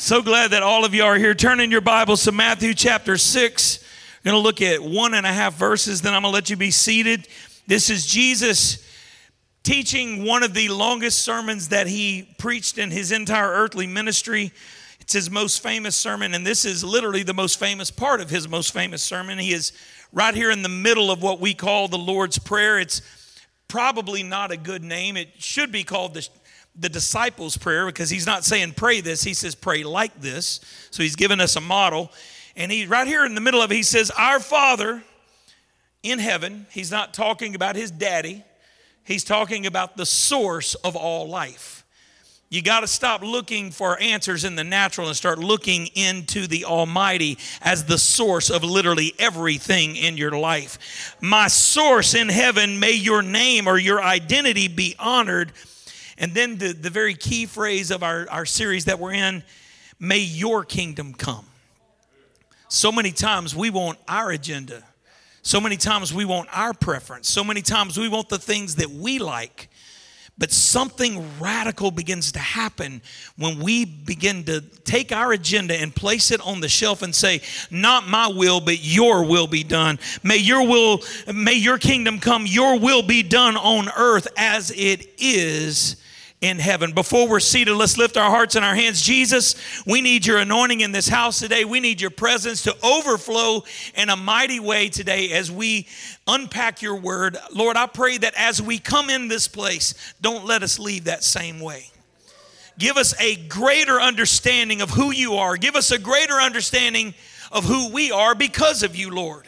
So glad that all of you are here. Turn in your Bibles to Matthew chapter 6. We're going to look at one and a half verses, then I'm going to let you be seated. This is Jesus teaching one of the longest sermons that he preached in his entire earthly ministry. It's his most famous sermon, and this is literally the most famous part of his most famous sermon. He is right here in the middle of what we call the Lord's Prayer. It's probably not a good name. It should be called the the disciples' prayer because he's not saying pray this, he says pray like this. So he's given us a model. And he right here in the middle of it, he says, Our Father in heaven. He's not talking about his daddy, he's talking about the source of all life. You got to stop looking for answers in the natural and start looking into the Almighty as the source of literally everything in your life. My source in heaven, may your name or your identity be honored and then the, the very key phrase of our, our series that we're in may your kingdom come. So many times we want our agenda. So many times we want our preference. So many times we want the things that we like. But something radical begins to happen when we begin to take our agenda and place it on the shelf and say, Not my will, but your will be done. May your will, may your kingdom come, your will be done on earth as it is in heaven. Before we're seated, let's lift our hearts and our hands. Jesus, we need your anointing in this house today. We need your presence to overflow in a mighty way today as we unpack your word. Lord, I pray that as we come in this place, don't let us leave that same way. Give us a greater understanding of who you are. Give us a greater understanding of who we are because of you, Lord.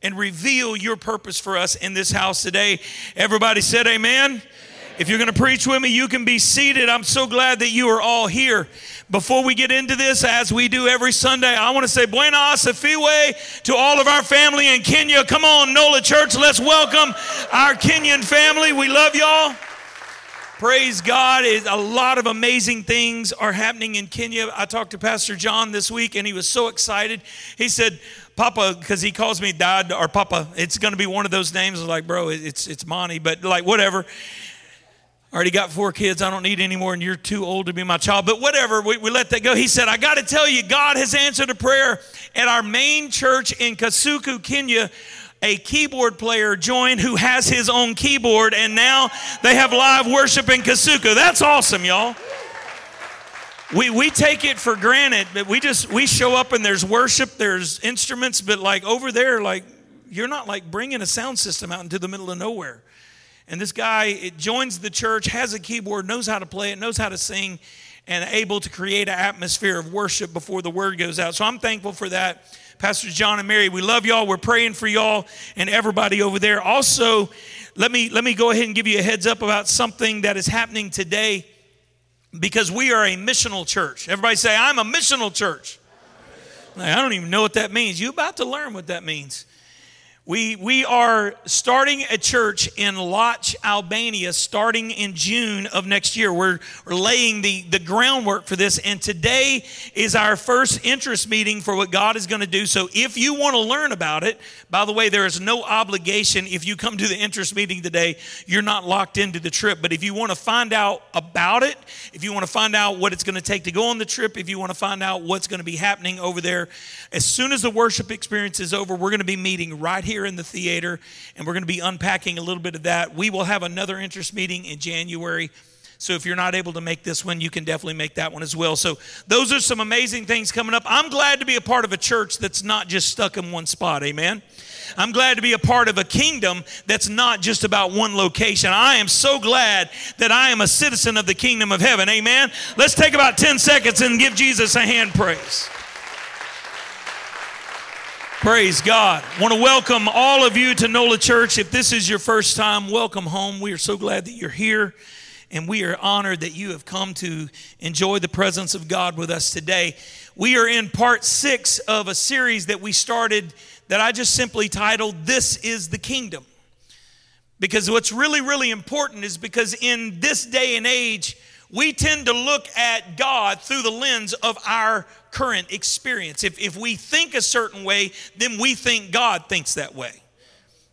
And reveal your purpose for us in this house today. Everybody said, Amen. If you're going to preach with me, you can be seated. I'm so glad that you are all here. Before we get into this, as we do every Sunday, I want to say Bwana Asifiwe to all of our family in Kenya. Come on, NOLA Church, let's welcome our Kenyan family. We love y'all. Praise God. A lot of amazing things are happening in Kenya. I talked to Pastor John this week and he was so excited. He said, Papa, because he calls me Dad or Papa. It's going to be one of those names. I was like, bro, it's, it's Monty, but like, whatever already got four kids. I don't need any more, and you're too old to be my child. But whatever, we, we let that go. He said, I got to tell you, God has answered a prayer at our main church in Kasuku, Kenya. A keyboard player joined who has his own keyboard, and now they have live worship in Kasuku. That's awesome, y'all. We, we take it for granted, but we just we show up and there's worship, there's instruments, but like over there, like you're not like bringing a sound system out into the middle of nowhere. And this guy it joins the church, has a keyboard, knows how to play it, knows how to sing, and able to create an atmosphere of worship before the word goes out. So I'm thankful for that. Pastor John and Mary, we love y'all. We're praying for y'all and everybody over there. Also, let me let me go ahead and give you a heads up about something that is happening today because we are a missional church. Everybody say, I'm a missional church. I don't even know what that means. You're about to learn what that means. We, we are starting a church in Lodz, Albania, starting in June of next year. We're, we're laying the, the groundwork for this, and today is our first interest meeting for what God is going to do. So if you want to learn about it, by the way, there is no obligation. If you come to the interest meeting today, you're not locked into the trip. But if you want to find out about it, if you want to find out what it's going to take to go on the trip, if you want to find out what's going to be happening over there, as soon as the worship experience is over, we're going to be meeting right here here in the theater, and we're going to be unpacking a little bit of that. We will have another interest meeting in January. So if you're not able to make this one, you can definitely make that one as well. So those are some amazing things coming up. I'm glad to be a part of a church that's not just stuck in one spot. Amen. I'm glad to be a part of a kingdom that's not just about one location. I am so glad that I am a citizen of the kingdom of heaven. Amen. Let's take about 10 seconds and give Jesus a hand praise. Praise God. I Want to welcome all of you to NOLA Church. If this is your first time, welcome home. We are so glad that you're here, and we are honored that you have come to enjoy the presence of God with us today. We are in part six of a series that we started that I just simply titled, This is the Kingdom. Because what's really, really important is because in this day and age, we tend to look at God through the lens of our current experience. If, if we think a certain way, then we think God thinks that way.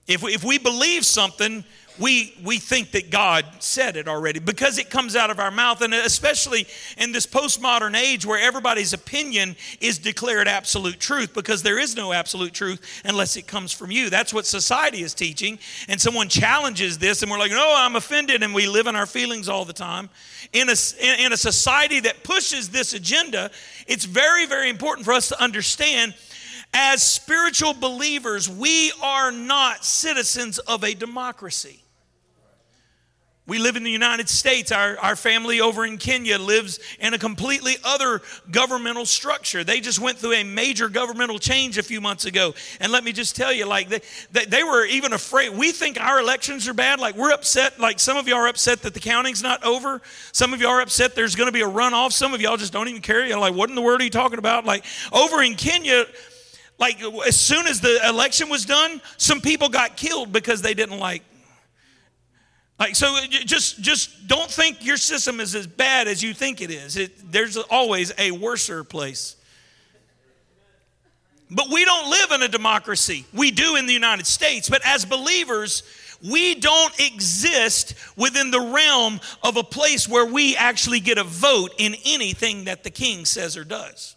If if we believe something, we, we think that God said it already because it comes out of our mouth. And especially in this postmodern age where everybody's opinion is declared absolute truth because there is no absolute truth unless it comes from you. That's what society is teaching. And someone challenges this and we're like, no, I'm offended. And we live in our feelings all the time. In a, in a society that pushes this agenda, it's very, very important for us to understand as spiritual believers, we are not citizens of a democracy. We live in the United States. Our, our family over in Kenya lives in a completely other governmental structure. They just went through a major governmental change a few months ago. And let me just tell you, like, they, they, they were even afraid. We think our elections are bad. Like, we're upset. Like, some of y'all are upset that the counting's not over. Some of y'all are upset there's going to be a runoff. Some of y'all just don't even care. You're like, what in the world are you talking about? Like, over in Kenya, like as soon as the election was done, some people got killed because they didn't like. Like so, uh, just just don't think your system is as bad as you think it is. It, there's always a worser place. But we don't live in a democracy. We do in the United States. But as believers, we don't exist within the realm of a place where we actually get a vote in anything that the king says or does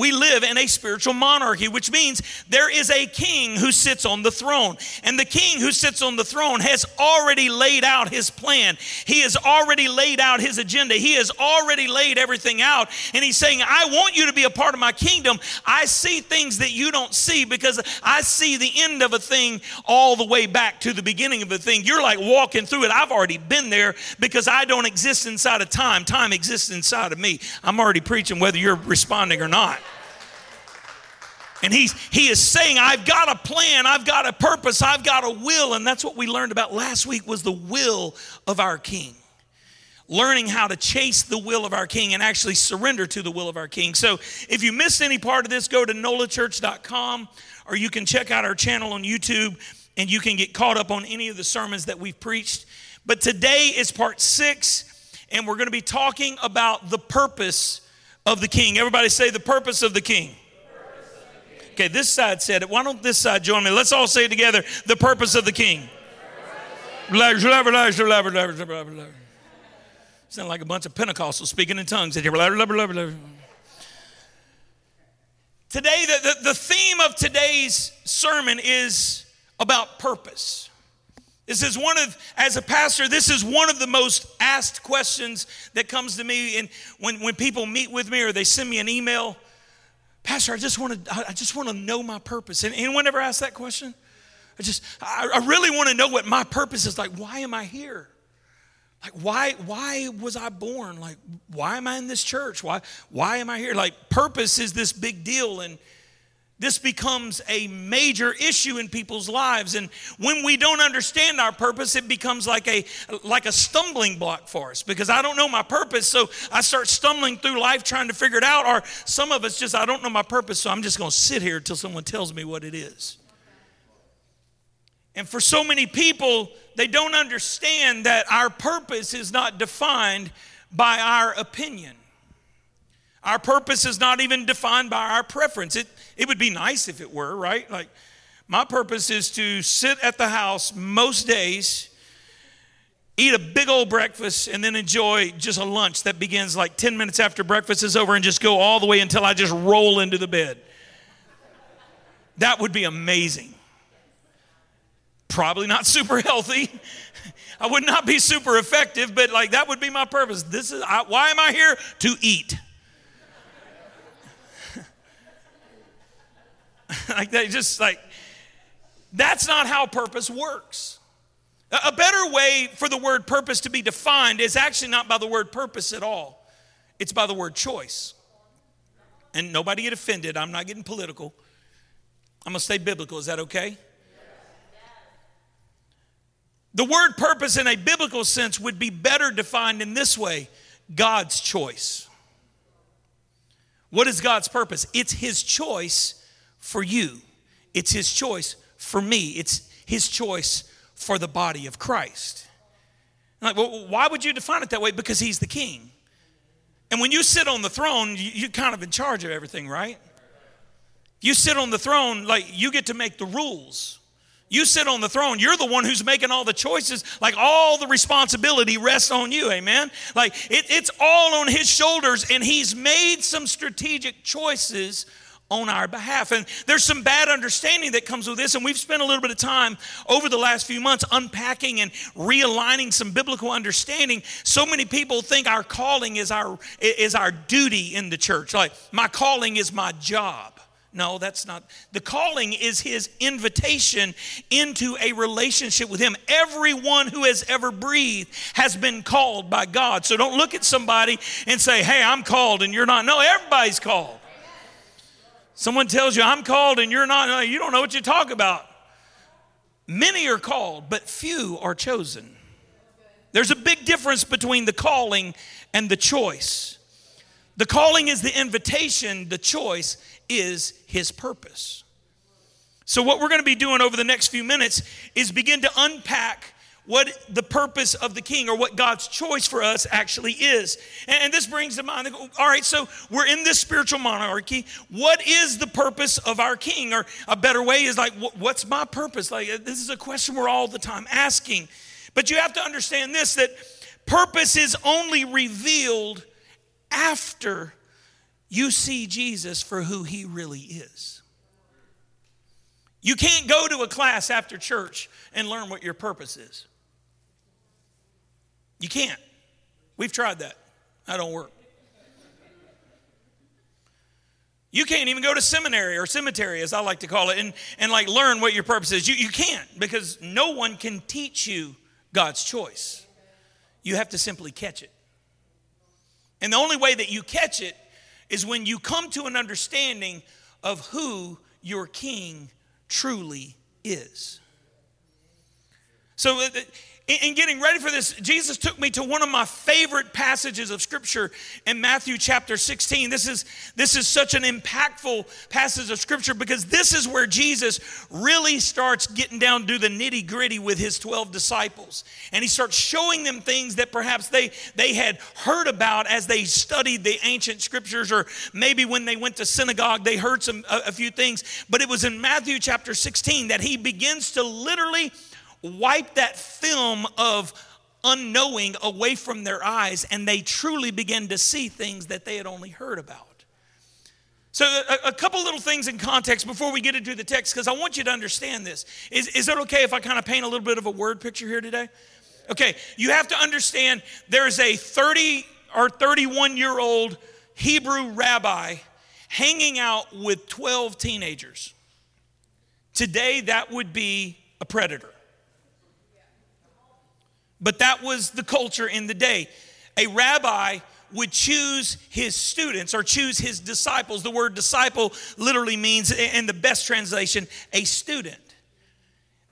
we live in a spiritual monarchy, which means there is a king who sits on the throne. And the king who sits on the throne has already laid out his plan. He has already laid out his agenda. He has already laid everything out. And he's saying, I want you to be a part of my kingdom. I see things that you don't see because I see the end of a thing all the way back to the beginning of a thing. You're like walking through it. I've already been there because I don't exist inside of time. Time exists inside of me. I'm already preaching whether you're responding or not. And he's, he is saying, I've got a plan, I've got a purpose, I've got a will. And that's what we learned about last week was the will of our King. Learning how to chase the will of our King and actually surrender to the will of our King. So if you missed any part of this, go to nolachurch.com or you can check out our channel on YouTube and you can get caught up on any of the sermons that we've preached. But today is part six, and we're going to be talking about the purpose of the King. Everybody say the purpose of the King. Okay, this side said it. Why don't this side join me? Let's all say together the purpose of the king. Sound like a bunch of Pentecostals speaking in tongues. Today, the, the, the theme of today's sermon is about purpose. This is one of, as a pastor, this is one of the most asked questions that comes to me and when, when people meet with me or they send me an email. Pastor, I just want to, I just want to know my purpose. And anyone ever asked that question? I just, I, I really want to know what my purpose is. Like, why am I here? Like, why, why was I born? Like, why am I in this church? Why, why am I here? Like, purpose is this big deal. And this becomes a major issue in people's lives. And when we don't understand our purpose it becomes like a like a stumbling block for us because i don't know my purpose. So i start stumbling through life trying to figure it out. Or some of us just i don't know my purpose so i'm just going to sit here until someone tells me what it is. And for so many people they don't understand that our purpose is not defined by our opinion our purpose is not even defined by our preference. It, it would be nice if it were, right? Like, my purpose is to sit at the house most days, eat a big old breakfast, and then enjoy just a lunch that begins like 10 minutes after breakfast is over and just go all the way until I just roll into the bed. That would be amazing. Probably not super healthy. I would not be super effective, but like that would be my purpose. This is I, why am I here? To eat. like they just like that's not how purpose works. A better way for the word purpose to be defined is actually not by the word purpose at all. It's by the word choice. And nobody get offended. I'm not getting political. I'm going to stay biblical. Is that okay? The word purpose in a biblical sense would be better defined in this way God's choice. What is God's purpose? It's His choice for you. It's his choice for me. It's his choice for the body of Christ. Like, well, why would you define it that way? Because he's the king. And when you sit on the throne, you're kind of in charge of everything, right? You sit on the throne, like you get to make the rules. You sit on the throne. You're the one who's making all the choices. Like all the responsibility rests on you. Amen. Like it, it's all on his shoulders, and he's made some strategic choices on our behalf. And there's some bad understanding that comes with this. And we've spent a little bit of time over the last few months unpacking and realigning some biblical understanding. So many people think our calling is our is our duty in the church. Like my calling is my job. No, that's not. The calling is his invitation into a relationship with him. Everyone who has ever breathed has been called by God. So don't look at somebody and say, hey, I'm called and you're not. No, everybody's called. Someone tells you, I'm called and you're not, uh, you don't know what you talk about. Many are called, but few are chosen. There's a big difference between the calling and the choice. The calling is the invitation, the choice is his purpose. So, what we're going to be doing over the next few minutes is begin to unpack what the purpose of the king or what God's choice for us actually is. And this brings to mind, all right, so we're in this spiritual monarchy. What is the purpose of our king? Or a better way is like, what's my purpose? Like, uh, this is a question we're all the time asking. But you have to understand this that purpose is only revealed after you see Jesus for who he really is. You can't go to a class after church and learn what your purpose is. You can't. We've tried that. That don't work. You can't even go to seminary or cemetery, as I like to call it, and, and like learn what your purpose is. You, you can't because no one can teach you God's choice. You have to simply catch it. And the only way that you catch it is when you come to an understanding of who your king truly is. So, uh, in getting ready for this, Jesus took me to one of my favorite passages of scripture in Matthew chapter 16. This is, this is such an impactful passage of scripture because this is where Jesus really starts getting down to the nitty gritty with his 12 disciples. And he starts showing them things that perhaps they, they had heard about as they studied the ancient scriptures, or maybe when they went to synagogue, they heard some, a, a few things. But it was in Matthew chapter 16 that he begins to literally wipe that film of unknowing away from their eyes and they truly begin to see things that they had only heard about. So, a, a couple little things in context before we get into the text, because I want you to understand this. Is, is it okay if I kind of paint a little bit of a word picture here today? Okay, you have to understand there's a 30 or 31 year old Hebrew rabbi hanging out with 12 teenagers. Today, that would be a predator. But that was the culture in the day. A rabbi would choose his students or choose his disciples. The word disciple literally means, in the best translation, a student.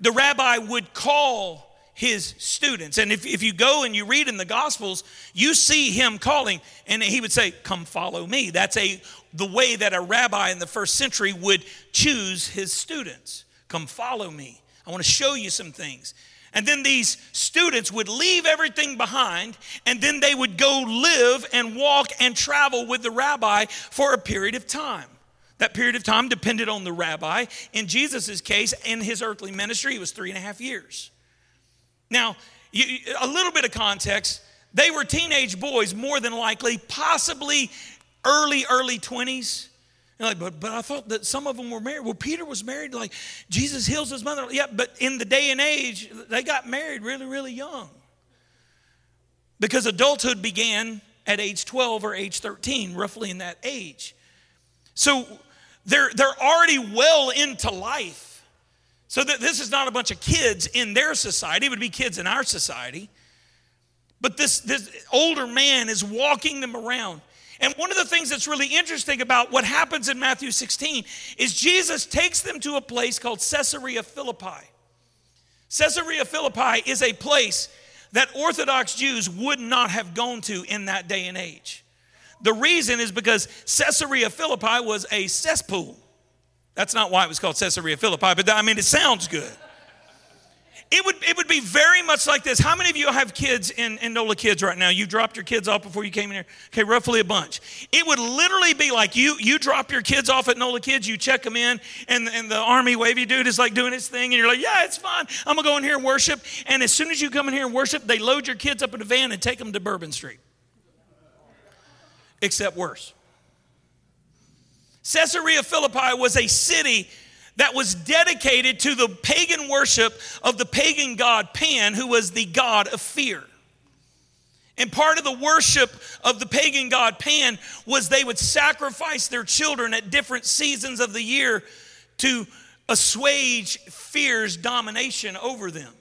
The rabbi would call his students. And if, if you go and you read in the Gospels, you see him calling, and he would say, Come follow me. That's a the way that a rabbi in the first century would choose his students. Come follow me. I want to show you some things. And then these students would leave everything behind, and then they would go live and walk and travel with the rabbi for a period of time. That period of time depended on the rabbi. In Jesus' case, in his earthly ministry, it was three and a half years. Now, you, a little bit of context they were teenage boys, more than likely, possibly early, early 20s. Like, but, but I thought that some of them were married. Well, Peter was married, like Jesus heals his mother. Yeah, but in the day and age, they got married really, really young. Because adulthood began at age 12 or age 13, roughly in that age. So they're, they're already well into life. So that this is not a bunch of kids in their society, it would be kids in our society. But this, this older man is walking them around. And one of the things that's really interesting about what happens in Matthew 16 is Jesus takes them to a place called Caesarea Philippi. Caesarea Philippi is a place that Orthodox Jews would not have gone to in that day and age. The reason is because Caesarea Philippi was a cesspool. That's not why it was called Caesarea Philippi, but I mean, it sounds good. It would, it would be very much like this. How many of you have kids in, in NOLA Kids right now? You dropped your kids off before you came in here? Okay, roughly a bunch. It would literally be like you you drop your kids off at NOLA Kids, you check them in, and, and the army wavy dude is like doing his thing, and you're like, yeah, it's fine. I'm going to go in here and worship. And as soon as you come in here and worship, they load your kids up in a van and take them to Bourbon Street. Except worse. Caesarea Philippi was a city that was dedicated to the pagan worship of the pagan god Pan, who was the god of fear. And part of the worship of the pagan god Pan was they would sacrifice their children at different seasons of the year to assuage fear's domination over them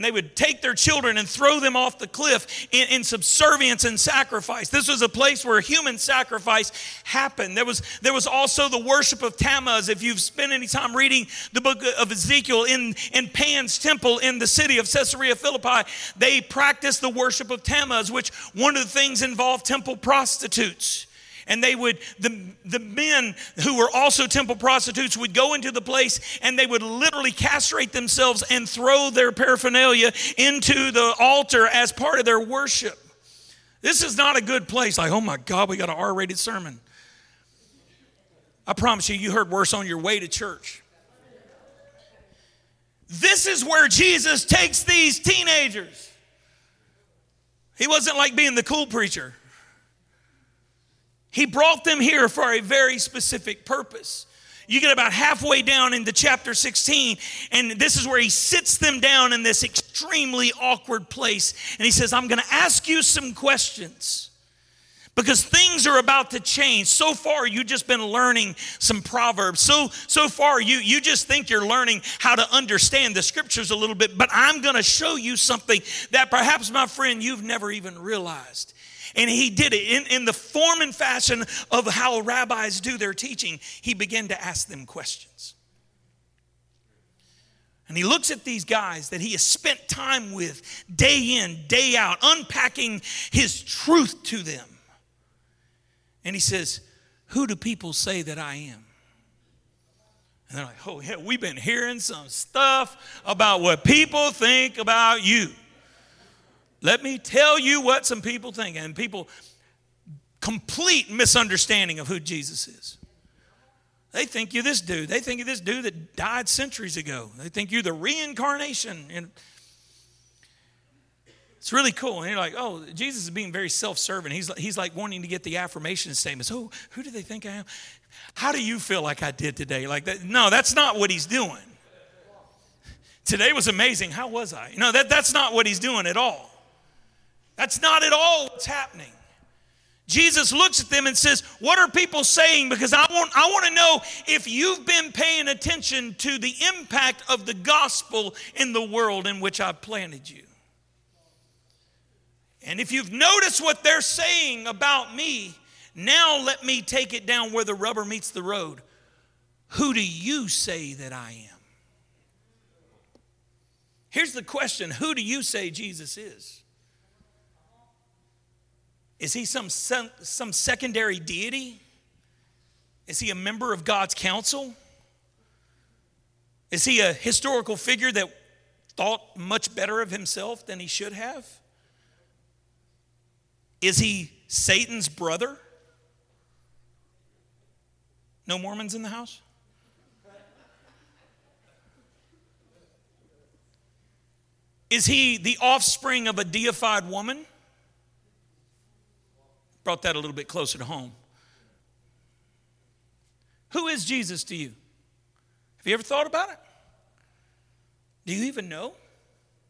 and they would take their children and throw them off the cliff in, in, subservience and sacrifice. This was a place where human sacrifice happened. There was, there was also the worship of Tammuz. If you've spent any time reading the book of Ezekiel in, in Pan's temple in the city of Caesarea Philippi, they practiced the worship of Tammuz, which one of the things involved temple prostitutes and they would the, the men who were also temple prostitutes would go into the place and they would literally castrate themselves and throw their paraphernalia into the altar as part of their worship. This is not a good place. Like oh my god we got an r-rated sermon. I promise you you heard worse on your way to church. This is where jesus takes these teenagers. He wasn't like being the cool preacher he brought them here for a very specific purpose. You get about halfway down into chapter 16, and this is where he sits them down in this extremely awkward place. And he says, I'm going to ask you some questions because things are about to change. So far, you've just been learning some proverbs. So, so far, you, you just think you're learning how to understand the scriptures a little bit, but I'm going to show you something that perhaps, my friend, you've never even realized. And he did it in, in the form and fashion of how rabbis do their teaching. He began to ask them questions. And he looks at these guys that he has spent time with day in, day out, unpacking his truth to them. And he says, Who do people say that I am? And they're like, Oh, yeah, we've been hearing some stuff about what people think about you. Let me tell you what some people think. And people, complete misunderstanding of who Jesus is. They think you're this dude. They think you're this dude that died centuries ago. They think you're the reincarnation. And it's really cool. And you're like, oh, Jesus is being very self serving. He's, he's like wanting to get the affirmation statements. Oh, who do they think I am? How do you feel like I did today? Like that? No, that's not what he's doing. Today was amazing. How was I? No, that, that's not what he's doing at all. That's not at all what's happening. Jesus looks at them and says, What are people saying? Because I want, I want to know if you've been paying attention to the impact of the gospel in the world in which I've planted you. And if you've noticed what they're saying about me, now let me take it down where the rubber meets the road. Who do you say that I am? Here's the question Who do you say Jesus is? Is he some, some secondary deity? Is he a member of God's council? Is he a historical figure that thought much better of himself than he should have? Is he Satan's brother? No Mormons in the house? Is he the offspring of a deified woman? Brought that a little bit closer to home. Who is Jesus to you? Have you ever thought about it? Do you even know?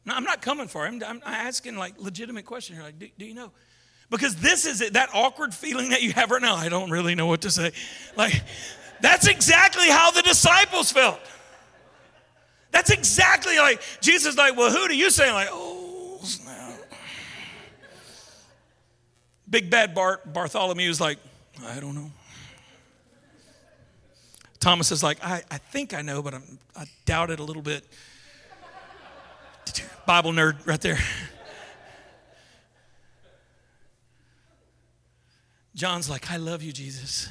No, I'm not coming for him. I'm asking like legitimate question here. Like, do, do you know? Because this is it, that awkward feeling that you have right now. I don't really know what to say. Like, that's exactly how the disciples felt. That's exactly like Jesus. Like, well, who do you say? Like, oh, Big bad Bart, Bartholomew is like, I don't know. Thomas is like, I, I think I know, but I'm, I doubt it a little bit. Bible nerd right there. John's like, I love you, Jesus.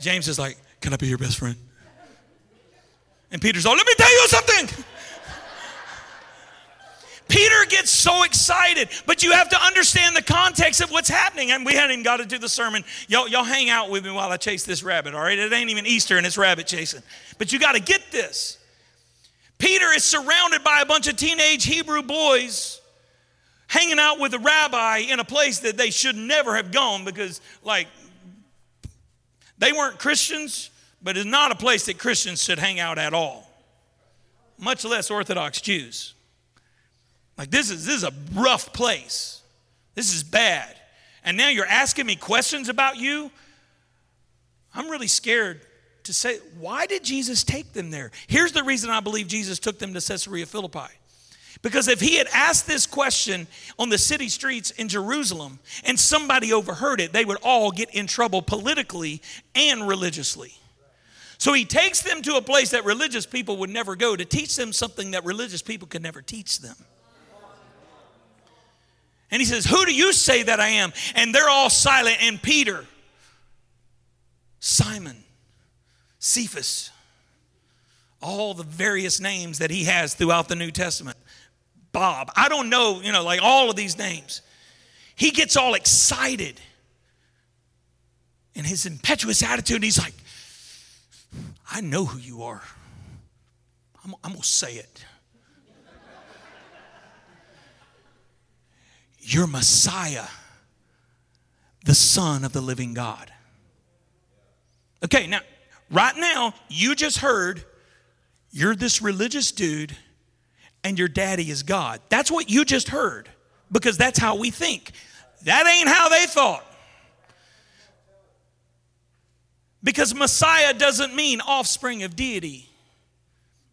James is like, Can I be your best friend? And Peter's all, let me tell you something. Peter gets so excited, but you have to understand the context of what's happening. And we hadn't even got to do the sermon. Y'all, y'all hang out with me while I chase this rabbit, all right? It ain't even Easter and it's rabbit chasing. But you got to get this. Peter is surrounded by a bunch of teenage Hebrew boys hanging out with a rabbi in a place that they should never have gone because, like, they weren't Christians, but it's not a place that Christians should hang out at all, much less Orthodox Jews. Like this is this is a rough place. This is bad. And now you're asking me questions about you? I'm really scared to say, why did Jesus take them there? Here's the reason I believe Jesus took them to Caesarea Philippi. Because if he had asked this question on the city streets in Jerusalem and somebody overheard it, they would all get in trouble politically and religiously. So he takes them to a place that religious people would never go to teach them something that religious people could never teach them. And he says, Who do you say that I am? And they're all silent. And Peter, Simon, Cephas, all the various names that he has throughout the New Testament, Bob, I don't know, you know, like all of these names. He gets all excited. In his impetuous attitude, he's like, I know who you are. I'm, I'm going to say it. You're Messiah, the Son of the living God. Okay, now, right now, you just heard you're this religious dude and your daddy is God. That's what you just heard because that's how we think. That ain't how they thought. Because Messiah doesn't mean offspring of deity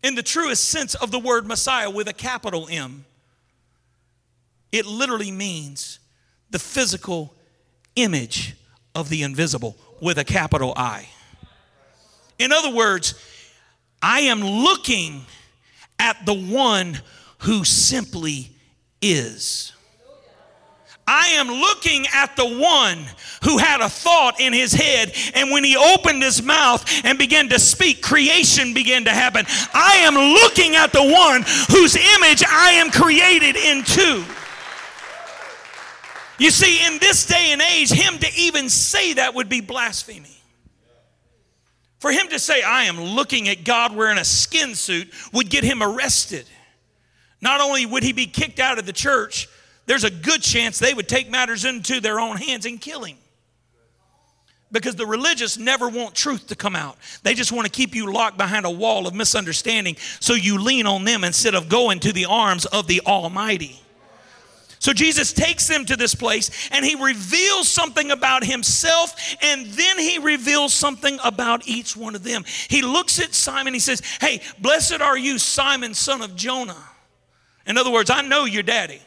in the truest sense of the word Messiah with a capital M. It literally means the physical image of the invisible with a capital I. In other words, I am looking at the one who simply is. I am looking at the one who had a thought in his head, and when he opened his mouth and began to speak, creation began to happen. I am looking at the one whose image I am created into. You see, in this day and age, him to even say that would be blasphemy. For him to say, I am looking at God wearing a skin suit, would get him arrested. Not only would he be kicked out of the church, there's a good chance they would take matters into their own hands and kill him. Because the religious never want truth to come out. They just want to keep you locked behind a wall of misunderstanding so you lean on them instead of going to the arms of the Almighty. So Jesus takes them to this place and he reveals something about himself and then he reveals something about each one of them. He looks at Simon, he says, Hey, blessed are you, Simon, son of Jonah. In other words, I know your daddy.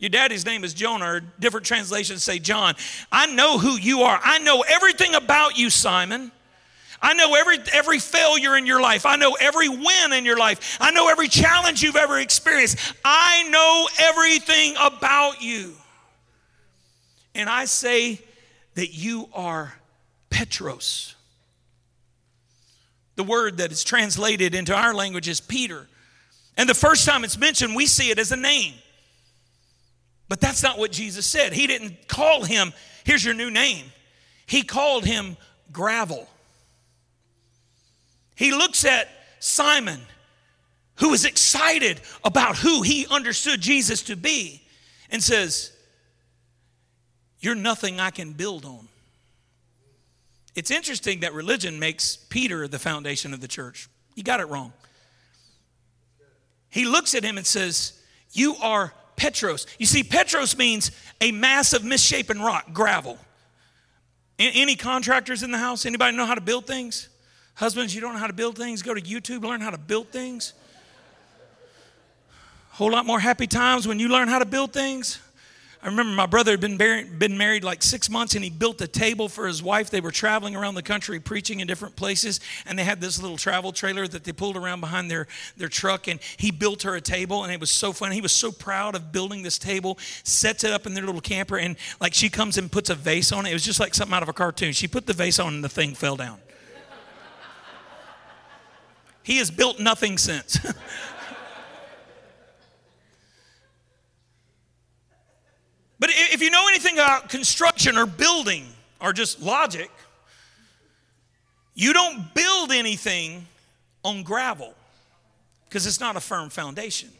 Your daddy's name is Jonah, or different translations say John. I know who you are. I know everything about you, Simon. I know every, every failure in your life. I know every win in your life. I know every challenge you've ever experienced. I know everything about you. And I say that you are Petros. The word that is translated into our language is Peter. And the first time it's mentioned, we see it as a name. But that's not what Jesus said. He didn't call him, here's your new name. He called him gravel. He looks at Simon, who is excited about who he understood Jesus to be, and says, You're nothing I can build on. It's interesting that religion makes Peter the foundation of the church. You got it wrong. He looks at him and says, You are Petros. You see, Petros means a mass of misshapen rock, gravel. Any contractors in the house? Anybody know how to build things? Husbands, you don't know how to build things? Go to YouTube, learn how to build things. Whole lot more happy times when you learn how to build things. I remember my brother had been, married, been married like six months and he built a table for his wife. They were traveling around the country preaching in different places and they had this little travel trailer that they pulled around behind their, their truck and he built her a table and it was so fun. He was so proud of building this table, sets it up in their little camper and like she comes and puts a vase on it. It was just like something out of a cartoon. She put the vase on and the thing fell down. He has built nothing since. but if you know anything about construction or building or just logic, you don't build anything on gravel because it's not a firm foundation.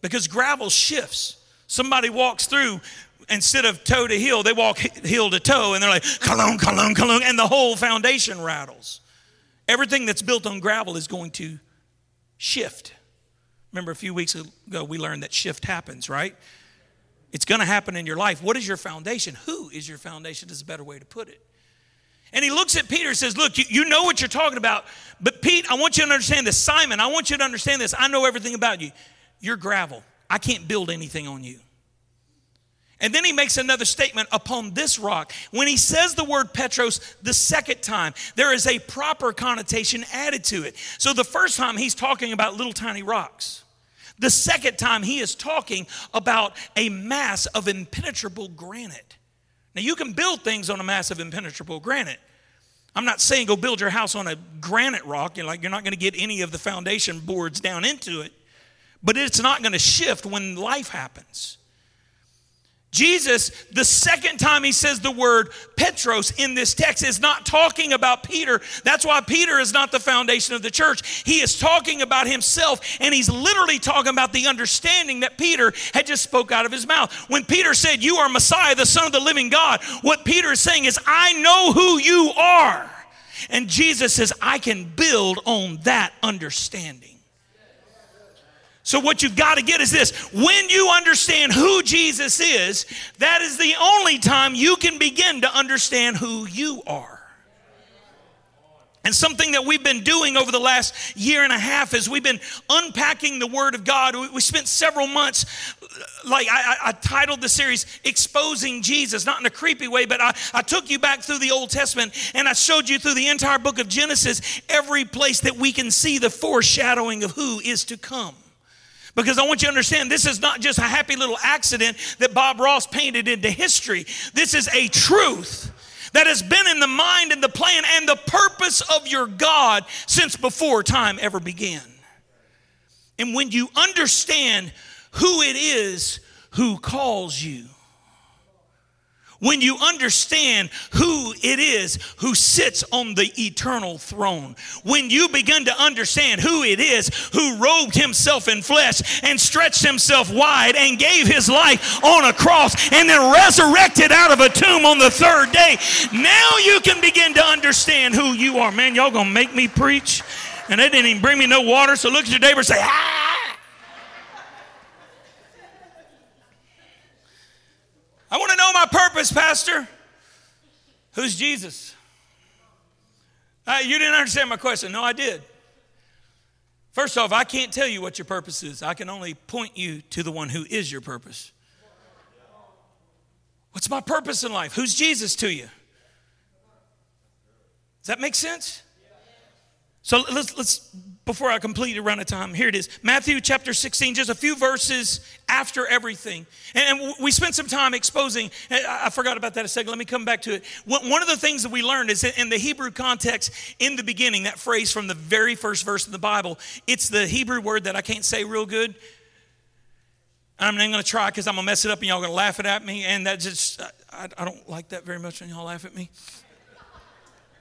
Because gravel shifts. Somebody walks through, instead of toe to heel, they walk heel to toe and they're like, kalung, kalung, kalung, and the whole foundation rattles. Everything that's built on gravel is going to shift. Remember, a few weeks ago, we learned that shift happens, right? It's going to happen in your life. What is your foundation? Who is your foundation, is a better way to put it. And he looks at Peter and says, Look, you, you know what you're talking about, but Pete, I want you to understand this. Simon, I want you to understand this. I know everything about you. You're gravel. I can't build anything on you. And then he makes another statement upon this rock. When he says the word Petros the second time, there is a proper connotation added to it. So the first time he's talking about little tiny rocks. The second time he is talking about a mass of impenetrable granite. Now, you can build things on a massive impenetrable granite. I'm not saying go build your house on a granite rock. You're like you're not going to get any of the foundation boards down into it, but it's not going to shift when life happens. Jesus, the second time he says the word Petros in this text, is not talking about Peter. That's why Peter is not the foundation of the church. He is talking about himself, and he's literally talking about the understanding that Peter had just spoke out of his mouth. When Peter said, You are Messiah, the Son of the living God, what Peter is saying is, I know who you are. And Jesus says, I can build on that understanding. So, what you've got to get is this when you understand who Jesus is, that is the only time you can begin to understand who you are. And something that we've been doing over the last year and a half is we've been unpacking the Word of God. We, spent several months, like I, I, titled the series Exposing Jesus, not in a creepy way, but I, I took you back through the Old Testament and I showed you through the entire book of Genesis every place that we can see the foreshadowing of who is to come. Because I want you to understand this is not just a happy little accident that Bob Ross painted into history. This is a truth that has been in the mind and the plan and the purpose of your God since before time ever began. And when you understand who it is who calls you, when you understand who it is who sits on the eternal throne, when you begin to understand who it is who robed himself in flesh and stretched himself wide and gave his life on a cross and then resurrected out of a tomb on the third day, now you can begin to understand who you are. Man, y'all gonna make me preach? And they didn't even bring me no water, so look at your neighbor and say, ah! I want to know my purpose, Pastor. Who's Jesus? Uh, you didn't understand my question. No, I did. First off, I can't tell you what your purpose is. I can only point you to the one who is your purpose. What's my purpose in life? Who's Jesus to you? Does that make sense? So let's let's before I completely run out of time, here it is Matthew chapter 16, just a few verses after everything. And we spent some time exposing, I forgot about that a second, let me come back to it. One of the things that we learned is in the Hebrew context, in the beginning, that phrase from the very first verse of the Bible, it's the Hebrew word that I can't say real good. I'm not going to try because I'm going to mess it up and y'all going to laugh it at me. And that just, I, I don't like that very much when y'all laugh at me.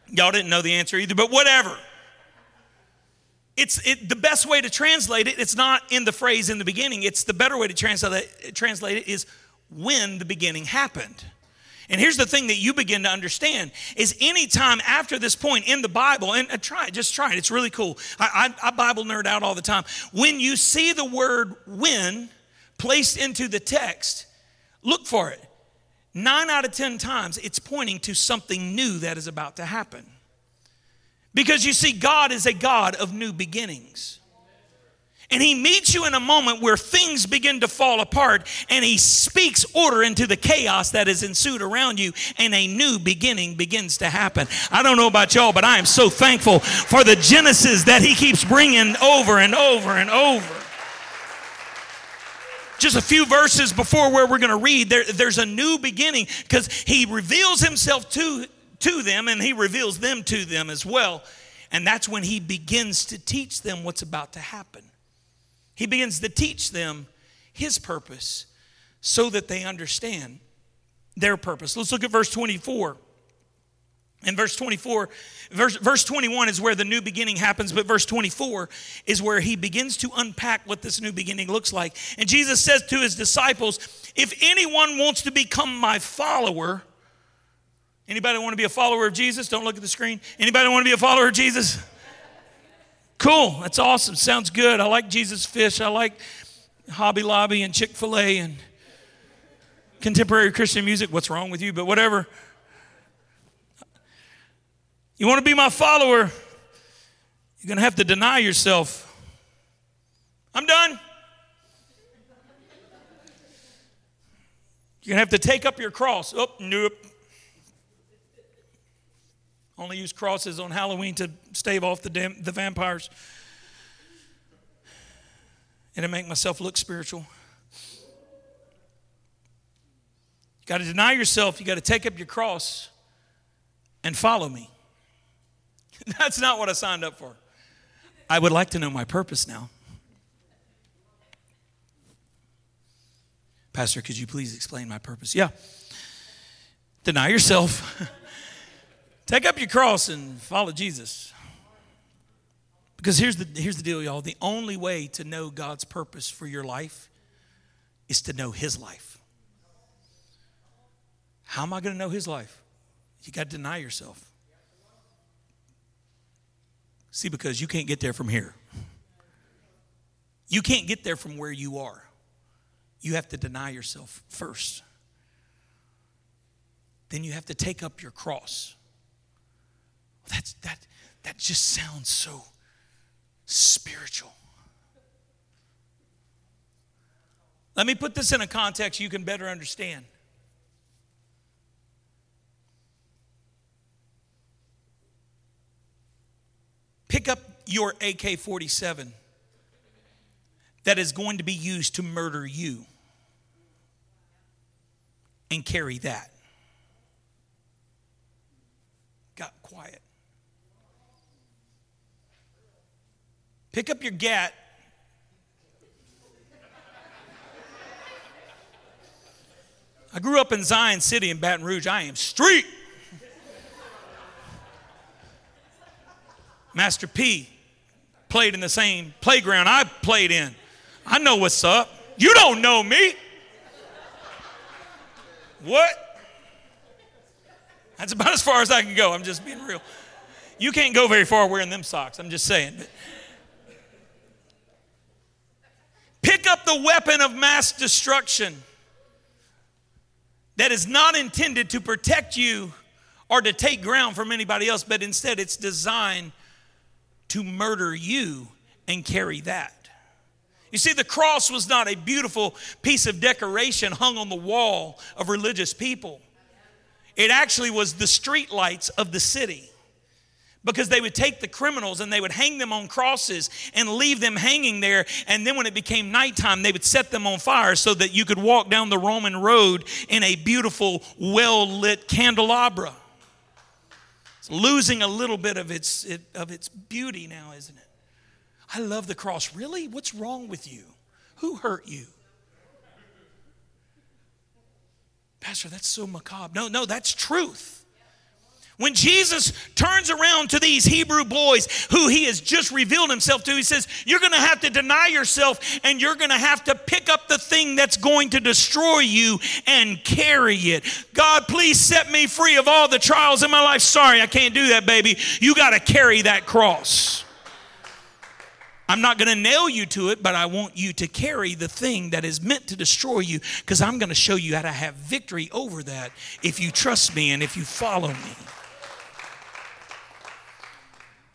Y'all didn't know the answer either, but whatever. It's it, the best way to translate it. It's not in the phrase in the beginning. It's the better way to translate it, translate it is when the beginning happened. And here's the thing that you begin to understand is anytime after this point in the Bible, and try it, just try it, it's really cool. I, I, I Bible nerd out all the time. When you see the word when placed into the text, look for it. Nine out of 10 times, it's pointing to something new that is about to happen. Because you see, God is a God of new beginnings. And he meets you in a moment where things begin to fall apart and he speaks order into the chaos that has ensued around you and a new beginning begins to happen. I don't know about y'all, but I am so thankful for the Genesis that he keeps bringing over and over and over. Just a few verses before where we're going to read, there, there's a new beginning because he reveals himself to to them and he reveals them to them as well. And that's when he begins to teach them what's about to happen. He begins to teach them his purpose so that they understand their purpose. Let's look at verse 24. In verse 24, verse, verse 21 is where the new beginning happens, but verse 24 is where he begins to unpack what this new beginning looks like. And Jesus says to his disciples, If anyone wants to become my follower, anybody want to be a follower of Jesus? Don't look at the screen. Anybody want to be a follower of Jesus? Cool, that's awesome. Sounds good. I like Jesus fish. I like Hobby Lobby and Chick fil A and contemporary Christian music. What's wrong with you? But whatever. You want to be my follower? You're going to have to deny yourself. I'm done. You're going to have to take up your cross. Oh, nope. Only use crosses on Halloween to stave off the, dam- the vampires and to make myself look spiritual. You got to deny yourself. You got to take up your cross and follow me. That's not what I signed up for. I would like to know my purpose now. Pastor, could you please explain my purpose? Yeah. Deny yourself. Take up your cross and follow Jesus. Because here's the, here's the deal, y'all. The only way to know God's purpose for your life is to know His life. How am I going to know His life? You got to deny yourself. See, because you can't get there from here. You can't get there from where you are. You have to deny yourself first. Then you have to take up your cross. That's, that, that just sounds so spiritual. Let me put this in a context you can better understand. Pick up your AK 47 that is going to be used to murder you and carry that. Got quiet. Pick up your gat. I grew up in Zion City in Baton Rouge. I am street. Master P played in the same playground I played in. I know what's up. You don't know me. What? That's about as far as I can go. I'm just being real. You can't go very far wearing them socks. I'm just saying. Pick the weapon of mass destruction that is not intended to protect you or to take ground from anybody else, but instead it's designed to murder you and carry that. You see, the cross was not a beautiful piece of decoration hung on the wall of religious people. It actually was the street lights of the city because they would take the criminals and they would hang them on crosses and leave them hanging there. And then when it became nighttime, they would set them on fire so that you could walk down the Roman road in a beautiful, well lit candelabra. It's losing a little bit of its, it, of its beauty now, isn't it? I love the cross. Really? What's wrong with you? Who hurt you? Pastor, that's so macabre. No, no, that's truth. When Jesus turns around to these Hebrew boys who he has just revealed himself to, he says, You're going to have to deny yourself and you're going to have to pick up the thing that's going to destroy you and carry it. God, please set me free of all the trials in my life. Sorry, I can't do that, baby. You got to carry that cross. I'm not going to nail you to it, but I want you to carry the thing that is meant to destroy you because I'm going to show you how to have victory over that if you trust me and if you follow me.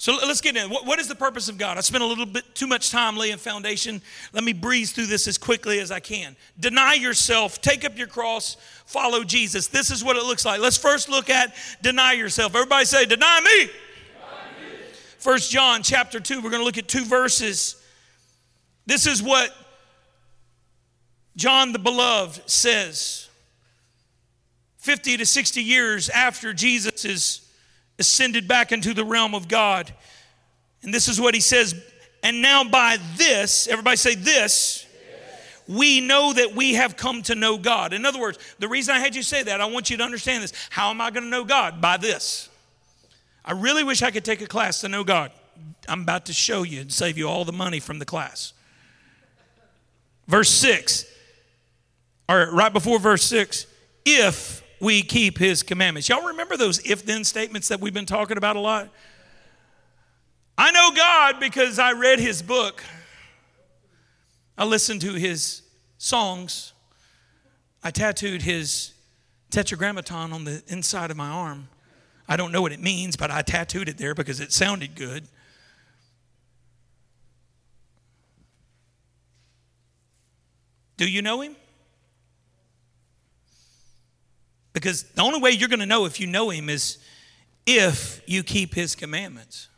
So let's get in. What is the purpose of God? I spent a little bit too much time laying foundation. Let me breeze through this as quickly as I can. Deny yourself, take up your cross, follow Jesus. This is what it looks like. Let's first look at deny yourself. Everybody say, Deny me. First John chapter 2, we're going to look at two verses. This is what John the Beloved says 50 to 60 years after Jesus is ascended back into the realm of God. And this is what he says. And now by this, everybody say this, we know that we have come to know God. In other words, the reason I had you say that, I want you to understand this. How am I going to know God? By this. I really wish I could take a class to know God. I'm about to show you and save you all the money from the class. Verse 6, or right before verse 6, if we keep his commandments. Y'all remember those if then statements that we've been talking about a lot? I know God because I read his book. I listened to his songs. I tattooed his tetragrammaton on the inside of my arm. I don't know what it means, but I tattooed it there because it sounded good. Do you know him? Because the only way you're going to know if you know him is if you keep his commandments.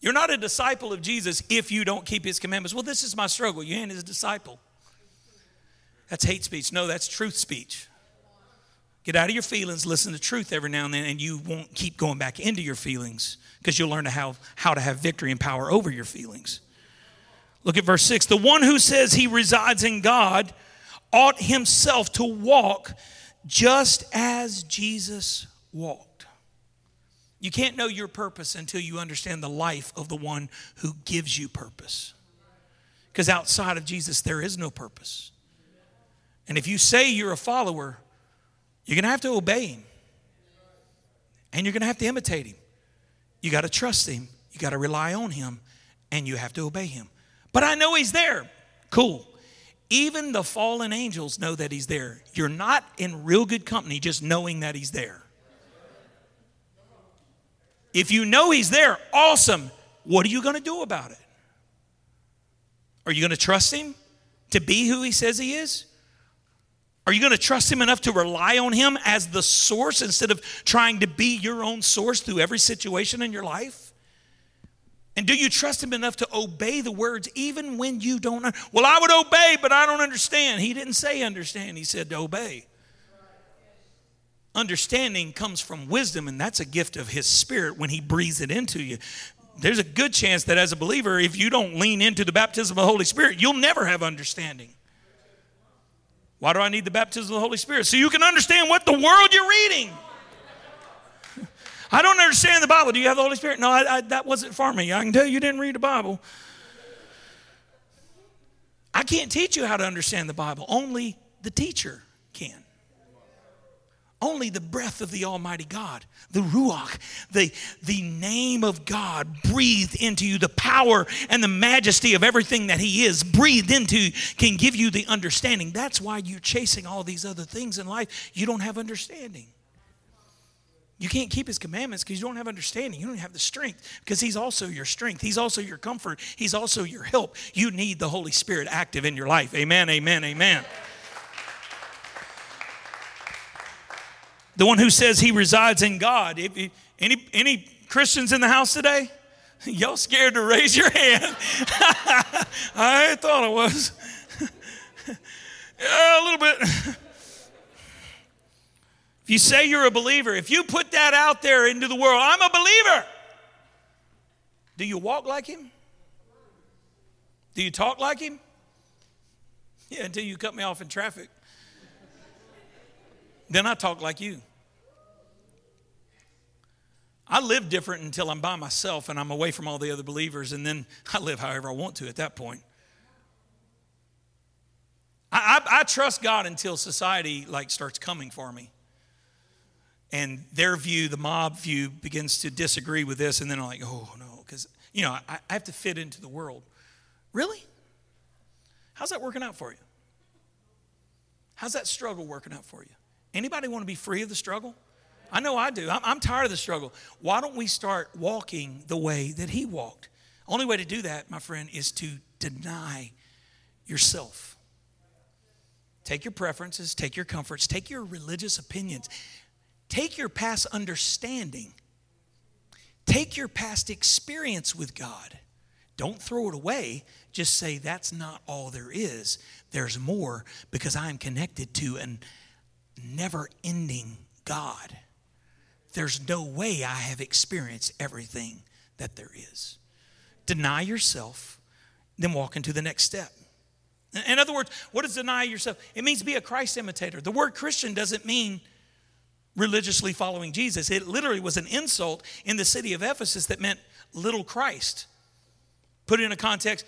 You're not a disciple of Jesus if you don't keep his commandments. Well, this is my struggle. You ain't his disciple. That's hate speech. No, that's truth speech. Get out of your feelings, listen to truth every now and then, and you won't keep going back into your feelings because you'll learn how, how to have victory and power over your feelings. Look at verse 6. The one who says he resides in God ought himself to walk just as Jesus walked. You can't know your purpose until you understand the life of the one who gives you purpose. Because outside of Jesus, there is no purpose. And if you say you're a follower, you're going to have to obey him. And you're going to have to imitate him. You got to trust him. You got to rely on him. And you have to obey him. But I know he's there. Cool. Even the fallen angels know that he's there. You're not in real good company just knowing that he's there. If you know He's there, awesome. What are you going to do about it? Are you going to trust Him to be who He says He is? Are you going to trust Him enough to rely on Him as the source instead of trying to be your own source through every situation in your life? And do you trust Him enough to obey the words even when you don't? Well, I would obey, but I don't understand. He didn't say understand, He said to obey. Understanding comes from wisdom, and that's a gift of His Spirit when He breathes it into you. There's a good chance that as a believer, if you don't lean into the baptism of the Holy Spirit, you'll never have understanding. Why do I need the baptism of the Holy Spirit? So you can understand what the world you're reading. I don't understand the Bible. Do you have the Holy Spirit? No, I, I, that wasn't for me. I can tell you didn't read the Bible. I can't teach you how to understand the Bible. Only the teacher can. Only the breath of the Almighty God, the Ruach, the, the name of God breathed into you, the power and the majesty of everything that He is breathed into can give you the understanding. That's why you're chasing all these other things in life. You don't have understanding. You can't keep His commandments because you don't have understanding. You don't have the strength because He's also your strength. He's also your comfort. He's also your help. You need the Holy Spirit active in your life. Amen, amen, amen. the one who says he resides in God. Any, any Christians in the house today? Y'all scared to raise your hand? I thought I was. yeah, a little bit. You say you're a believer, if you put that out there into the world, I'm a believer. Do you walk like him? Do you talk like him? Yeah, until you cut me off in traffic. Then I talk like you. I live different until I'm by myself and I'm away from all the other believers, and then I live however I want to at that point. I, I, I trust God until society like starts coming for me, and their view, the mob view, begins to disagree with this, and then I'm like, oh no, because you know I, I have to fit into the world. Really? How's that working out for you? How's that struggle working out for you? Anybody want to be free of the struggle? I know I do. I'm, I'm, tired of the struggle. Why don't we start walking the way that he walked? Only way to do that, my friend, is to deny yourself. Take your preferences, take your comforts, take your religious opinions, take your past understanding, take your past experience with God. Don't throw it away. Just say, that's not all there is. There's more because I'm connected to an never ending God. There's no way I have experienced everything that there is. Deny yourself, then walk into the next step. In other words, what does deny yourself? It means be a Christ imitator. The word Christian doesn't mean religiously following Jesus. It literally was an insult in the city of Ephesus that meant little Christ. Put it in a context,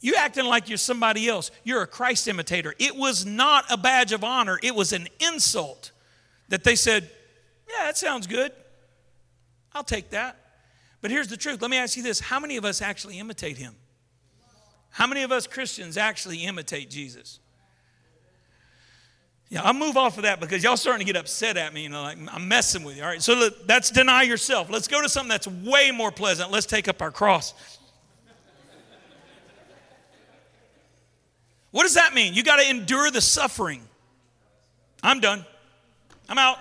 you acting like you're somebody else. You're a Christ imitator. It was not a badge of honor, it was an insult that they said, Yeah, that sounds good. I'll take that. But here's the truth. Let me ask you this how many of us actually imitate him? How many of us Christians actually imitate Jesus? Yeah, I'll move off of that because y'all starting to get upset at me. You know, like I'm messing with you. All right, so that's deny yourself. Let's go to something that's way more pleasant. Let's take up our cross. What does that mean? You got to endure the suffering. I'm done. I'm out.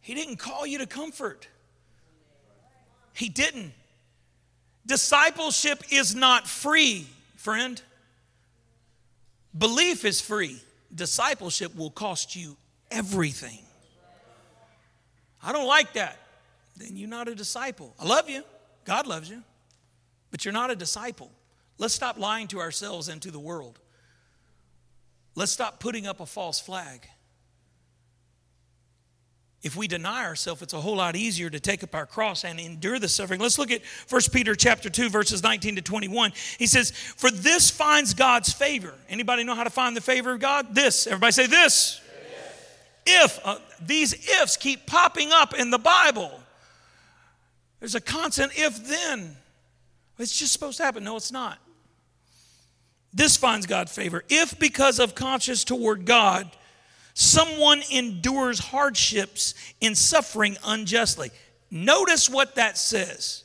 He didn't call you to comfort. He didn't. Discipleship is not free, friend. Belief is free. Discipleship will cost you everything. I don't like that. Then you're not a disciple. I love you. God loves you. But you're not a disciple. Let's stop lying to ourselves and to the world. Let's stop putting up a false flag. If we deny ourselves, it's a whole lot easier to take up our cross and endure the suffering. Let's look at 1 Peter chapter 2 verses 19 to 21. He says, "For this finds God's favor." Anybody know how to find the favor of God? This. Everybody say this. If uh, these ifs keep popping up in the Bible. There's a constant if then. It's just supposed to happen. No, it's not. This finds God favor. If because of conscience toward God, someone endures hardships in suffering unjustly. Notice what that says.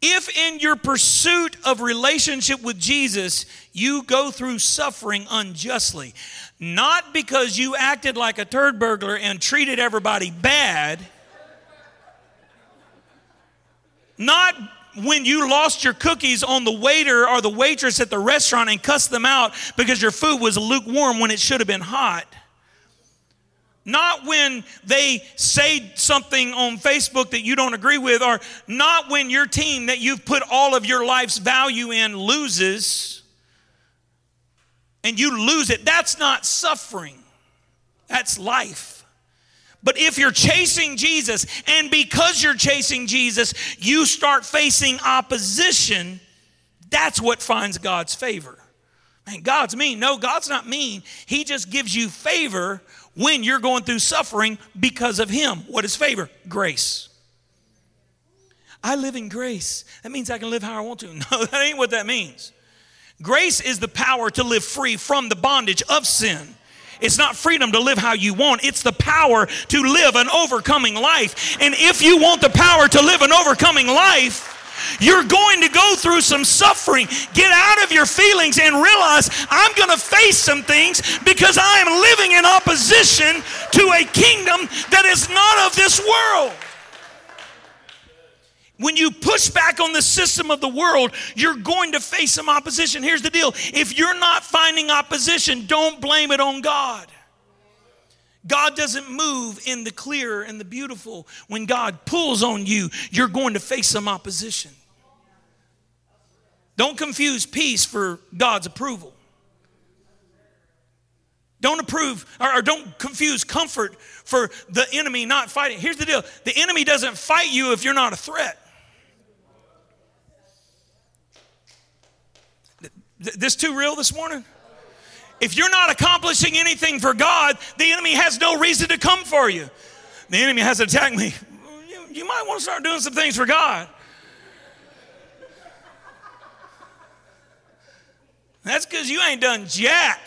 If in your pursuit of relationship with Jesus, you go through suffering unjustly, not because you acted like a turd burglar and treated everybody bad, not when you lost your cookies on the waiter or the waitress at the restaurant and cussed them out because your food was lukewarm when it should have been hot. Not when they say something on Facebook that you don't agree with, or not when your team that you've put all of your life's value in loses and you lose it. That's not suffering, that's life. But if you're chasing Jesus, and because you're chasing Jesus, you start facing opposition, that's what finds God's favor. And God's mean. No, God's not mean. He just gives you favor when you're going through suffering because of Him. What is favor? Grace. I live in grace. That means I can live how I want to. No, that ain't what that means. Grace is the power to live free from the bondage of sin. It's not freedom to live how you want, it's the power to live an overcoming life. And if you want the power to live an overcoming life, you're going to go through some suffering. Get out of your feelings and realize I'm going to face some things because I am living in opposition to a kingdom that is not of this world. When you push back on the system of the world, you're going to face some opposition. Here's the deal if you're not finding opposition, don't blame it on God. God doesn't move in the clear and the beautiful. When God pulls on you, you're going to face some opposition. Don't confuse peace for God's approval. Don't approve or, don't confuse comfort for the enemy not fighting. Here's the deal the enemy doesn't fight you if you're not a threat. This too real this morning? If you're not accomplishing anything for God, the enemy has no reason to come for you. The enemy has attacked me. You, you might want to start doing some things for God. That's because you ain't done jack.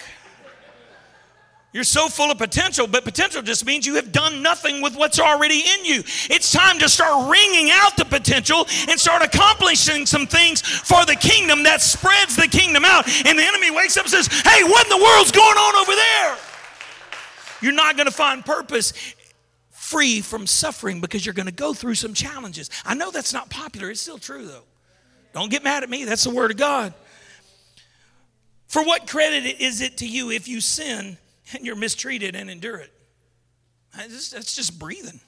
You're so full of potential, but potential just means you have done nothing with what's already in you. It's time to start wringing out the potential and start accomplishing some things for the kingdom that spreads the kingdom out. And the enemy wakes up and says, Hey, what in the world's going on over there? You're not going to find purpose free from suffering because you're going to go through some challenges. I know that's not popular, it's still true though. Don't get mad at me, that's the word of God. For what credit is it to you if you sin and you're mistreated and endure it. That's just breathing.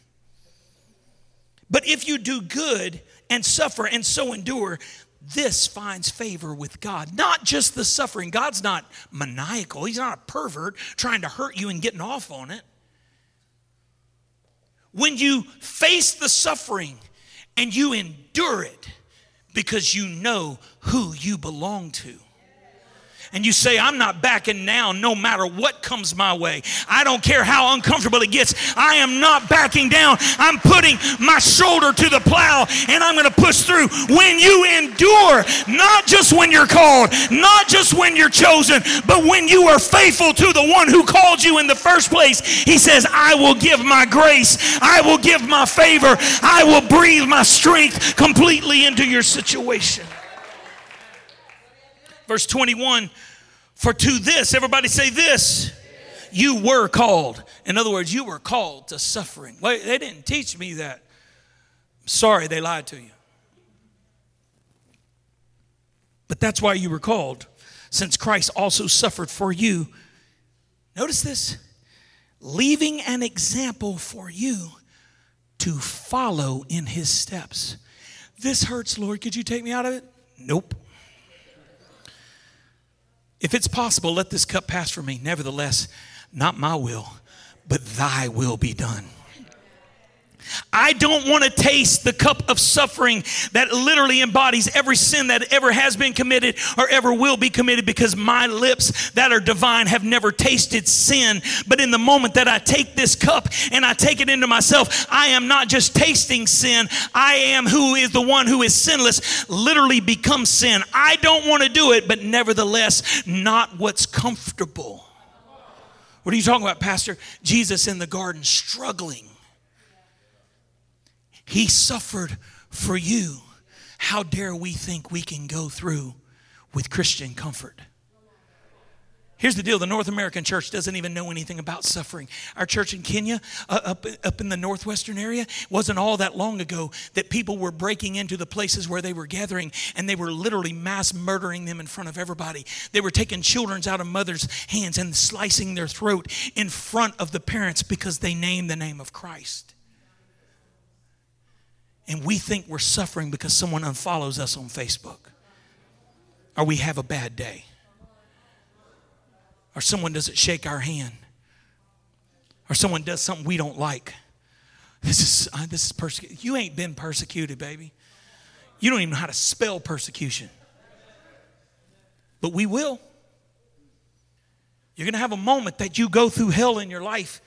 But if you do good and suffer and so endure, this finds favor with God. Not just the suffering. God's not maniacal, He's not a pervert trying to hurt you and getting off on it. When you face the suffering and you endure it because you know who you belong to and you say, I'm not backing down no matter what comes my way. I don't care how uncomfortable it gets. I am not backing down. I'm putting my shoulder to the plow and I'm going to push through. When you endure, not just when you're called, not just when you're chosen, but when you are faithful to the one who called you in the first place, he says, I will give my grace. I will give my favor. I will breathe my strength completely into your situation. Verse 21 For to this, everybody say this, you were called. In other words, you were called to suffering. Wait, they didn't teach me that. Sorry, they lied to you. But that's why you were called, since Christ also suffered for you. Notice this leaving an example for you to follow in his steps. This hurts, Lord. Could you take me out of it? Nope. If it's possible, let this cup pass from me. Nevertheless, not my will, but thy will be done. I don't want to taste the cup of suffering that literally embodies every sin that ever has been committed or ever will be committed because my lips that are divine have never tasted sin. But in the moment that I take this cup and I take it into myself, I am not just tasting sin, I am who is the one who is sinless, literally becomes sin. I don't want to do it, but nevertheless, not what's comfortable. What are you talking about, Pastor? Jesus in the garden struggling he suffered for you. How dare we think we can go through with Christian comfort? Here's the deal the North American church doesn't even know anything about suffering. Our church in Kenya, uh, up, up in the northwestern area, wasn't all that long ago that people were breaking into the places where they were gathering and they were literally mass murdering them in front of everybody. They were taking children's out of mothers' hands and slicing their throat in front of the parents because they named the name of Christ and we think we're suffering because someone unfollows us on Facebook, or we have a bad day, or someone doesn't shake our hand, or someone does something we don't like. This is uh, this is persecution. You ain't been persecuted, baby. You don't even know how to spell persecution. But we will. You're going to have a moment that you go through hell in your life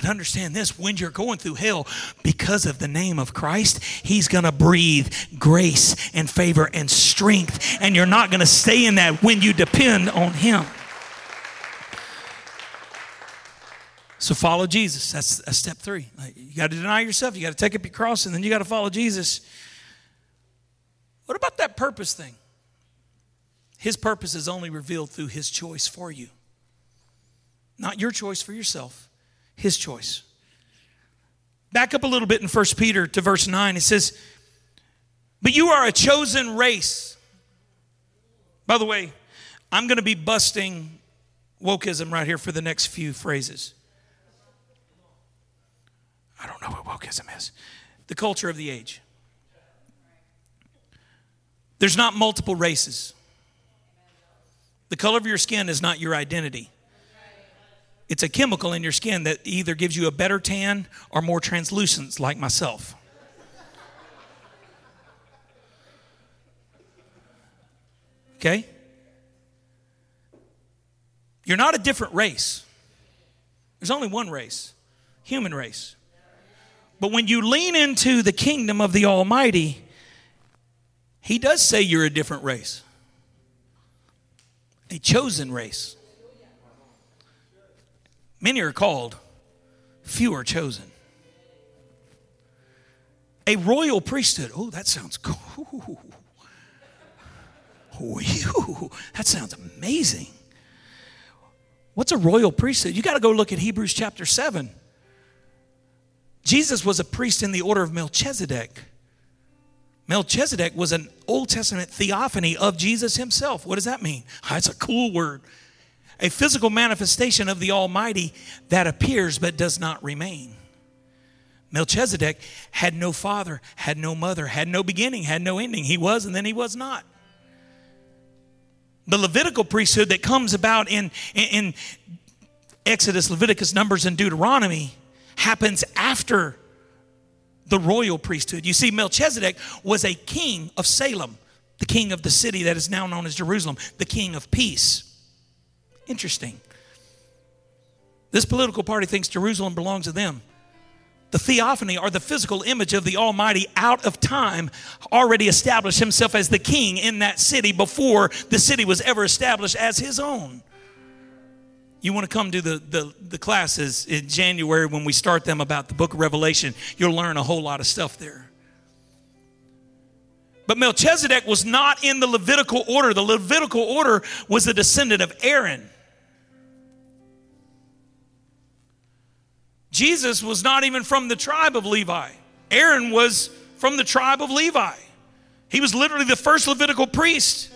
but understand this when you're going through hell, because of the name of Christ, He's going to breathe grace and favor and strength. And you're not going to stay in that when you depend on Him. So follow Jesus. That's, that's step three. You got to deny yourself, you got to take up your cross, and then you got to follow Jesus. What about that purpose thing? His purpose is only revealed through His choice for you, not your choice for yourself his choice. Back up a little bit in 1 Peter to verse 9. It says, But you are a chosen race. By the way, I'm going to be busting wokeism right here for the next few phrases. I don't know what wokeism is. The culture of the age. There's not multiple races. The color of your skin is not your identity it's a chemical in your skin that either gives you a better tan or more translucence, like myself. Okay? You're not a different race. There's only one race human race. But when you lean into the kingdom of the Almighty, He does say you're a different race, a chosen race. Many are called, few are chosen. A royal priesthood. Oh, that sounds cool. that sounds amazing. What's a royal priesthood? You got to go look at Hebrews chapter 7. Jesus was a priest in the order of Melchizedek. Melchizedek was an Old Testament theophany of Jesus himself. What does that mean? That's a cool word. A physical manifestation of the Almighty that appears but does not remain. Melchizedek had no father, had no mother, had no beginning, had no ending. He was and then he was not. The Levitical priesthood that comes about in, in, in Exodus, Leviticus, Numbers, and Deuteronomy happens after the royal priesthood. You see, Melchizedek was a king of Salem, the king of the city that is now known as Jerusalem, the king of peace. Interesting. This political party thinks Jerusalem belongs to them. The theophany, or the physical image of the Almighty out of time, already established himself as the king in that city before the city was ever established as his own. You want to come to the, the, the, classes in January when we start them about the book of Revelation, you'll learn a whole lot of stuff there. But Melchizedek was not in the Levitical order. The Levitical order was the descendant of Aaron. Jesus was not even from the tribe of Levi. Aaron was from the tribe of Levi. He was literally the first Levitical priest.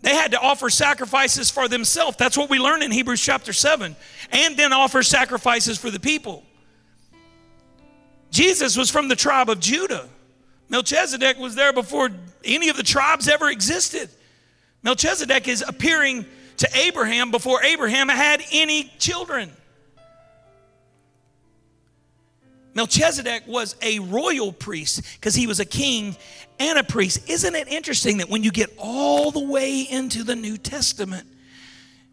They had to offer sacrifices for themselves. That's what we learn in Hebrews chapter 7. And then offer sacrifices for the people. Jesus was from the tribe of Judah. Melchizedek was there before any of the tribes ever existed. Melchizedek is appearing to Abraham before Abraham had any children. Melchizedek was a royal priest because he was a king and a priest. Isn't it interesting that when you get all the way into the New Testament,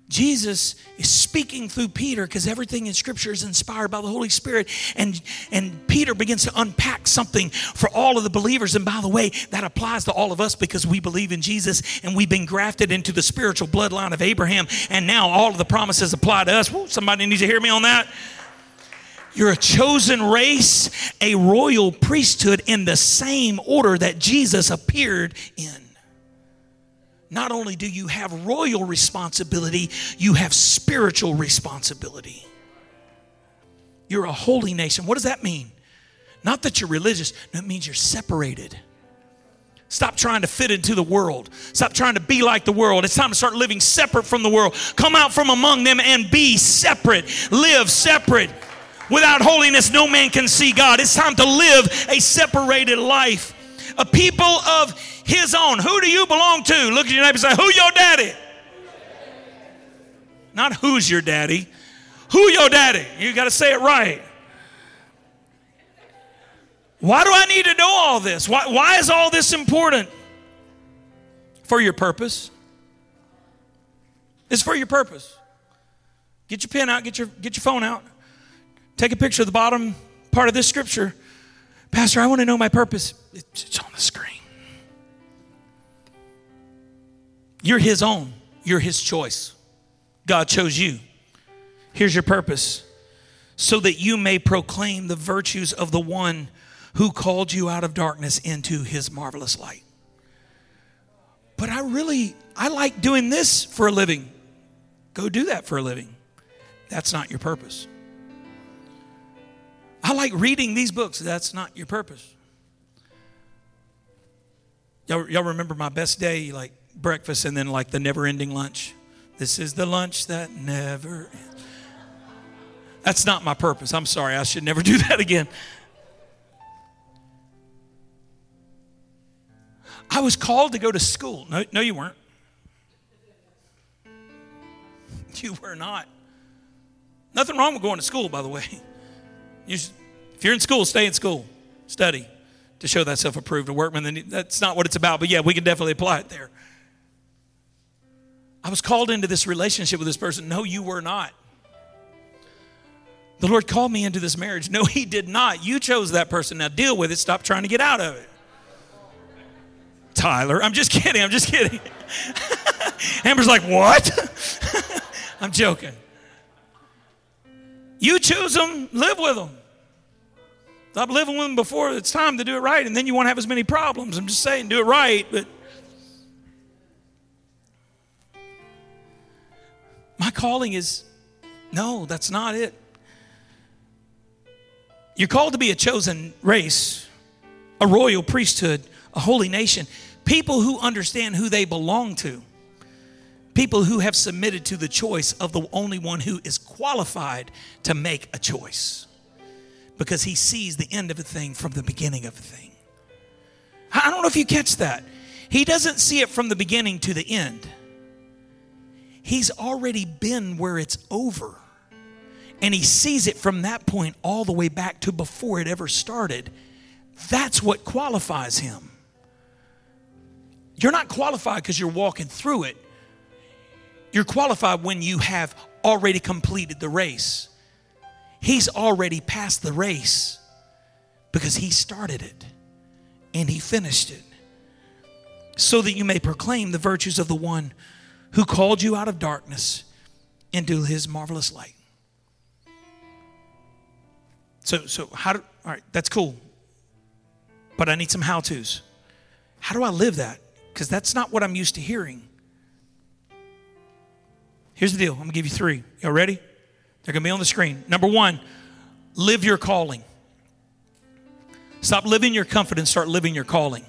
Jesus is speaking through Peter because everything in Scripture is inspired by the Holy Spirit. And, and Peter begins to unpack something for all of the believers. And by the way, that applies to all of us because we believe in Jesus and we've been grafted into the spiritual bloodline of Abraham. And now all of the promises apply to us. Woo, somebody needs to hear me on that. You're a chosen race, a royal priesthood in the same order that Jesus appeared in. Not only do you have royal responsibility, you have spiritual responsibility. You're a holy nation. What does that mean? Not that you're religious, no, it means you're separated. Stop trying to fit into the world. Stop trying to be like the world. It's time to start living separate from the world. Come out from among them and be separate. Live separate. Without holiness, no man can see God. It's time to live a separated life. A people of his own. Who do you belong to? Look at your neighbor and say, Who your daddy? Not who's your daddy. Who your daddy? You got to say it right. Why do I need to know all this? Why, why is all this important? For your purpose. It's for your purpose. Get your pen out, get your, get your phone out. Take a picture of the bottom part of this scripture. Pastor, I want to know my purpose. It's on the screen. You're His own, you're His choice. God chose you. Here's your purpose so that you may proclaim the virtues of the one who called you out of darkness into His marvelous light. But I really, I like doing this for a living. Go do that for a living. That's not your purpose. I like reading these books. That's not your purpose. Y'all, y'all remember my best day, like breakfast and then like the never ending lunch? This is the lunch that never ends. That's not my purpose. I'm sorry. I should never do that again. I was called to go to school. No, no, you weren't. You were not. Nothing wrong with going to school, by the way. You should, if you're in school, stay in school, study to show that self approved a workman. Then that's not what it's about, but yeah, we can definitely apply it there. I was called into this relationship with this person. No, you were not. The Lord called me into this marriage. No, He did not. You chose that person. Now deal with it. Stop trying to get out of it. Tyler, I'm just kidding. I'm just kidding. Amber's like, what? I'm joking. You choose them, live with them. Stop living with them before it's time to do it right, and then you won't have as many problems. I'm just saying, do it right, but my calling is no, that's not it. You're called to be a chosen race, a royal priesthood, a holy nation, people who understand who they belong to People who have submitted to the choice of the only one who is qualified to make a choice because he sees the end of a thing from the beginning of a thing. I don't know if you catch that. He doesn't see it from the beginning to the end. He's already been where it's over. And he sees it from that point all the way back to before it ever started. That's what qualifies him. You're not qualified because you're walking through it. You're qualified when you have already completed the race. He's already passed the race because he started it and he finished it. So that you may proclaim the virtues of the one who called you out of darkness into his marvelous light. So, so how do, all right, that's cool. But I need some how to's. How do I live that? Because that's not what I'm used to hearing. Here's the deal I'm going to give you three. Y'all ready? They're going to be on the screen. Number one, live your calling. Stop living your comfort and start living your calling.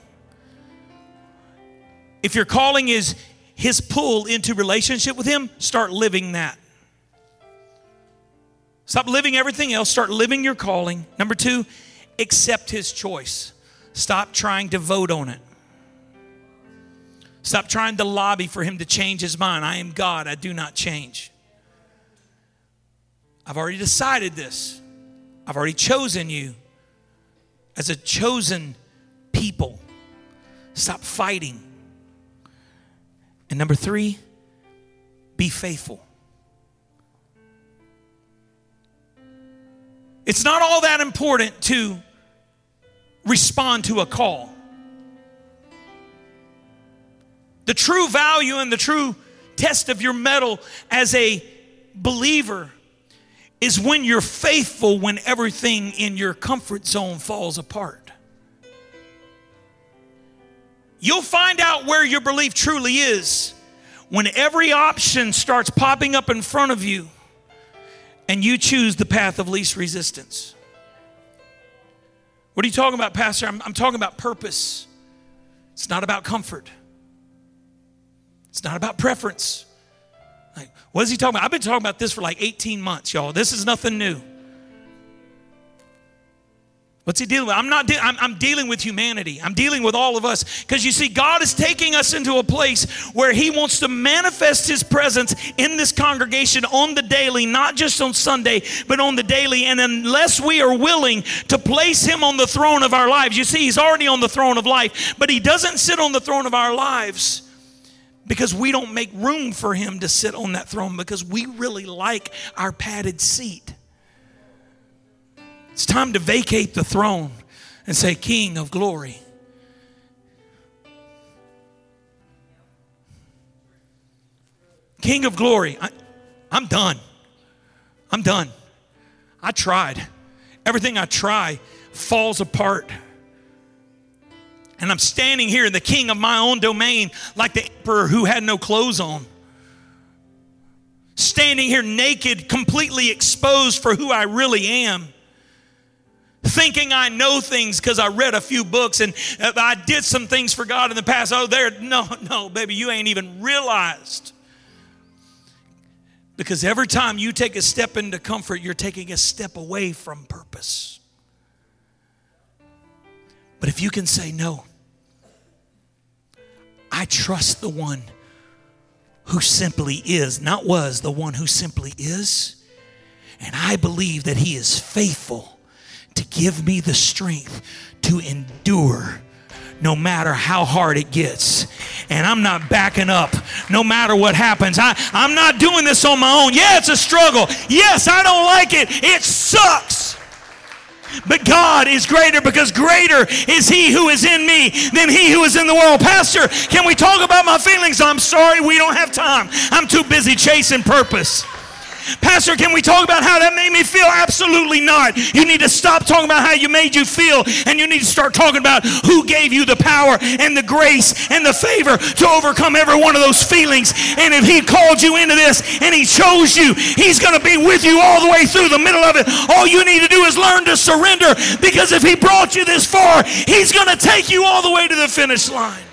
If your calling is his pull into relationship with him, start living that. Stop living everything else, start living your calling. Number two, accept his choice. Stop trying to vote on it. Stop trying to lobby for him to change his mind. I am God, I do not change. I've already decided this. I've already chosen you as a chosen people. Stop fighting. And number three, be faithful. It's not all that important to respond to a call. The true value and the true test of your mettle as a believer is when you're faithful when everything in your comfort zone falls apart. You'll find out where your belief truly is when every option starts popping up in front of you and you choose the path of least resistance. What are you talking about, Pastor? I'm, I'm talking about purpose. It's not about comfort, it's not about preference. Like, what is he talking about? I've been talking about this for like 18 months, y'all. This is nothing new. What's he dealing with? I'm not. De- I'm, I'm, dealing with humanity. I'm dealing with all of us because you see, God is taking us into a place where He wants to manifest His presence in this congregation on the daily, not just on Sunday, but on the daily. And unless we are willing to place Him on the throne of our lives, you see, He's already on the throne of life, but He doesn't sit on the throne of our lives because we don't make room for him to sit on that throne because we really like our padded seat. It's time to vacate the throne and say, King of glory. King of glory. I, am done. I'm done. I tried. Everything I try falls apart. And I'm standing here, in the king of my own domain, like the emperor who had no clothes on. Standing here naked, completely exposed for who I really am. Thinking I know things because I read a few books and uh, I did some things for God in the past. Oh, there, no, no, baby, you ain't even realized. Because every time you take a step into comfort, you're taking a step away from purpose. But if you can say no, I trust the one who simply is, not was, the one who simply is. And I believe that he is faithful to give me the strength to endure no matter how hard it gets. And I'm not backing up no matter what happens. I, I'm not doing this on my own. Yeah, it's a struggle. Yes, I don't like it. It sucks. But God is greater because greater is He who is in me than He who is in the world. Pastor, can we talk about my feelings? I'm sorry, we don't have time. I'm too busy chasing purpose. Pastor, can we talk about how that made me feel? Absolutely not. You need to stop talking about how you made you feel and you need to start talking about who gave you the power and the grace and the favor to overcome every one of those feelings. And if He called you into this and He chose you, He's going to be with you all the way through the middle of it. All you need to do is learn to surrender because if He brought you this far, He's going to take you all the way to the finish line.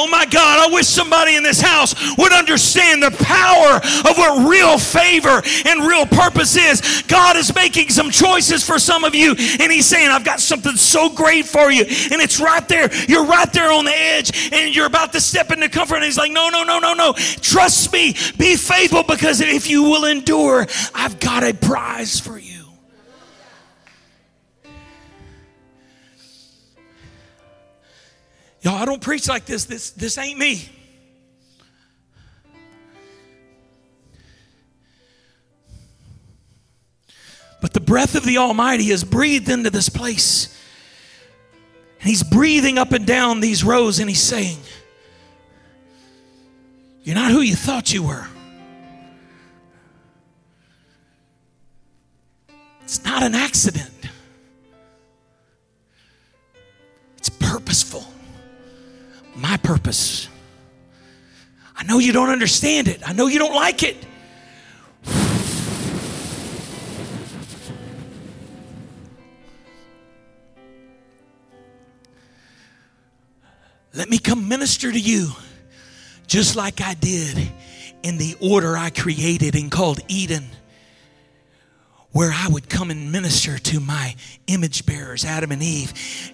Oh my God, I wish somebody in this house would understand the power of what real favor and real purpose is. God is making some choices for some of you, and He's saying, I've got something so great for you. And it's right there. You're right there on the edge, and you're about to step into comfort. And He's like, No, no, no, no, no. Trust me. Be faithful because if you will endure, I've got a prize for you. Y'all, I don't preach like this. This, this ain't me. But the breath of the Almighty is breathed into this place. And He's breathing up and down these rows and He's saying, You're not who you thought you were. It's not an accident, it's purposeful my purpose. I know you don't understand it. I know you don't like it. Let me come minister to you just like I did in the order I created and called Eden where I would come and minister to my image bearers, Adam and Eve,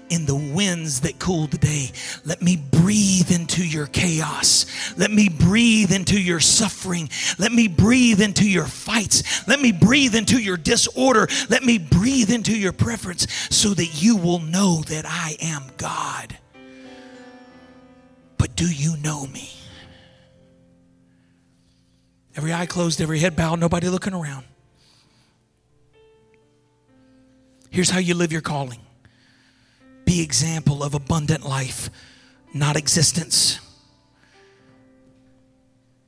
in the winds that cool the day. Let me breathe into your chaos. Let me breathe into your suffering. Let me breathe into your fights. Let me breathe into your disorder. Let me breathe into your preference so that you will know that I am God. But do you know me? Every eye closed, every head bowed, nobody looking around. Here's how you live your calling be example of abundant life, not existence.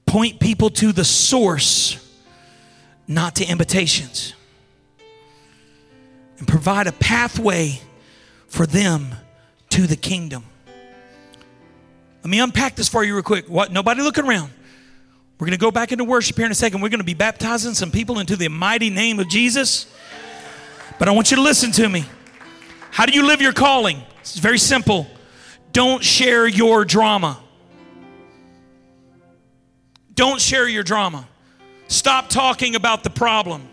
Point people to the source, not to invitations. And provide a pathway for them to the kingdom. Let me unpack this for you real quick. What nobody looking around. We're going to go back into worship here in a second. We're going to be baptizing some people into the mighty name of Jesus. But I want you to listen to me. How do you live your calling? It's very simple. Don't share your drama. Don't share your drama. Stop talking about the problem.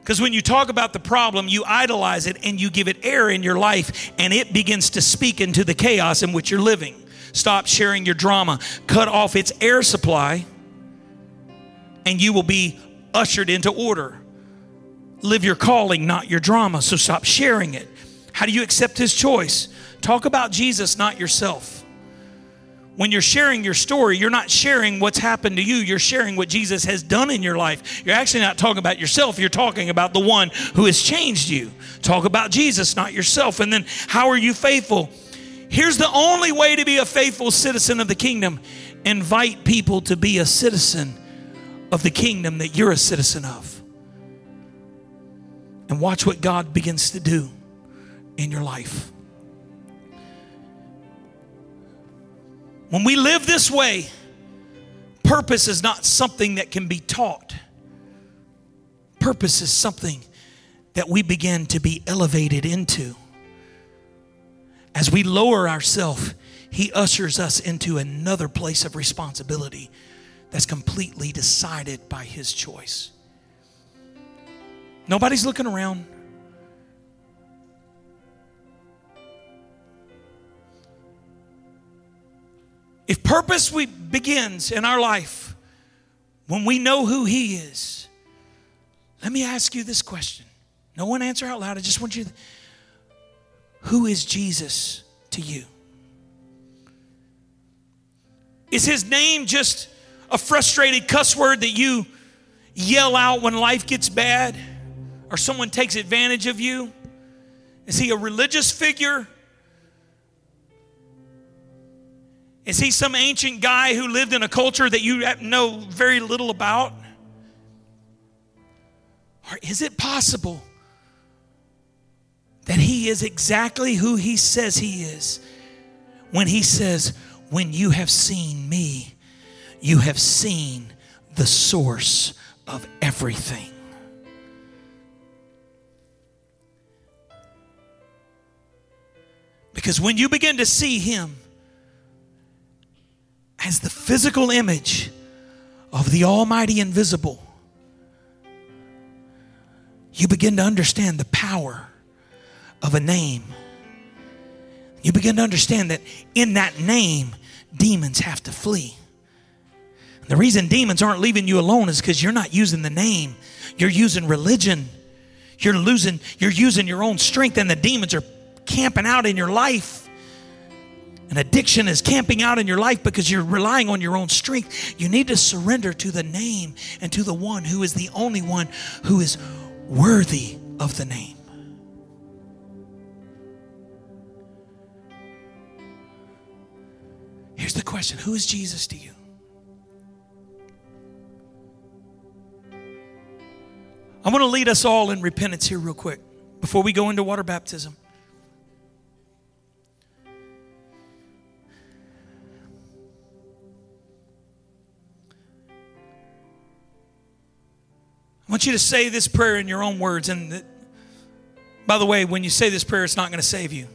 Because when you talk about the problem, you idolize it and you give it air in your life, and it begins to speak into the chaos in which you're living. Stop sharing your drama. Cut off its air supply, and you will be ushered into order live your calling, not your drama. So stop sharing it. How do you accept his choice? Talk about Jesus, not yourself. When you're sharing your story, you're not sharing what's happened to you. You're sharing what Jesus has done in your life. You're actually not talking about yourself. You're talking about the one who has changed you. Talk about Jesus, not yourself. And then, how are you faithful? Here's the only way to be a faithful citizen of the kingdom invite people to be a citizen of the kingdom that you're a citizen of and watch what God begins to do in your life. When we live this way, purpose is not something that can be taught. Purpose is something that we begin to be elevated into. As we lower ourselves, He ushers us into another place of responsibility that's completely decided by His choice. Nobody's looking around. If purpose we begins in our life when we know who he is, let me ask you this question. No one answer out loud. I just want you to, who is Jesus to you? Is his name just a frustrated cuss word that you yell out when life gets bad? Or someone takes advantage of you? Is he a religious figure? Is he some ancient guy who lived in a culture that you know very little about? Or is it possible that he is exactly who he says he is when he says, When you have seen me, you have seen the source of everything? Because when you begin to see Him, as the physical image of the Almighty Invisible, you begin to understand the power of a name. You begin to understand that in that name, demons have to flee. The reason demons aren't leaving you alone is because you're not using the name, you're using religion. You're losing, you're using your own strength, and the demons are camping out in your life. An addiction is camping out in your life because you're relying on your own strength. You need to surrender to the name and to the one who is the only one who is worthy of the name. Here's the question Who is Jesus to you? I want to lead us all in repentance here, real quick, before we go into water baptism. Want you to say this prayer in your own words. And by the way, when you say this prayer, it's not going to save you.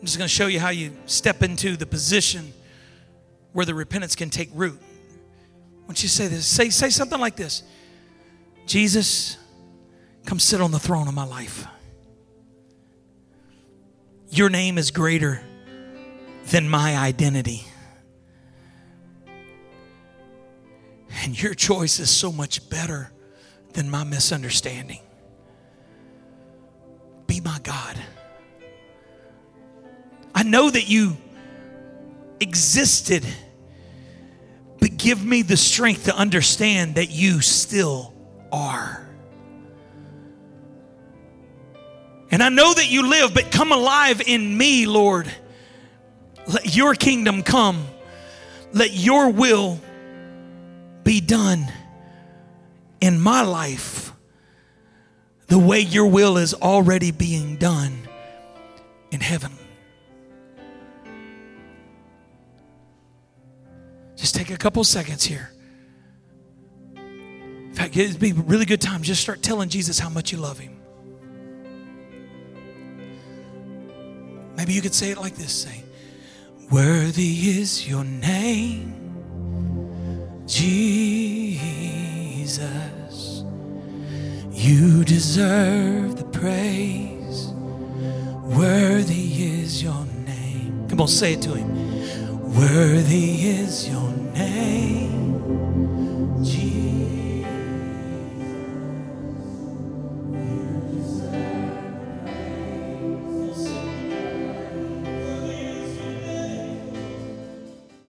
I'm just going to show you how you step into the position where the repentance can take root. I want you to say this. Say, say something like this Jesus, come sit on the throne of my life. Your name is greater than my identity. And your choice is so much better than my misunderstanding. Be my God. I know that you existed, but give me the strength to understand that you still are. And I know that you live, but come alive in me, Lord. Let your kingdom come. Let your will be done in my life the way your will is already being done in heaven. Just take a couple seconds here. In fact, it'd be a really good time. Just start telling Jesus how much you love him. Maybe you could say it like this say, Worthy is your name, Jesus. You deserve the praise. Worthy is your name. Come on, say it to him. Worthy is your name.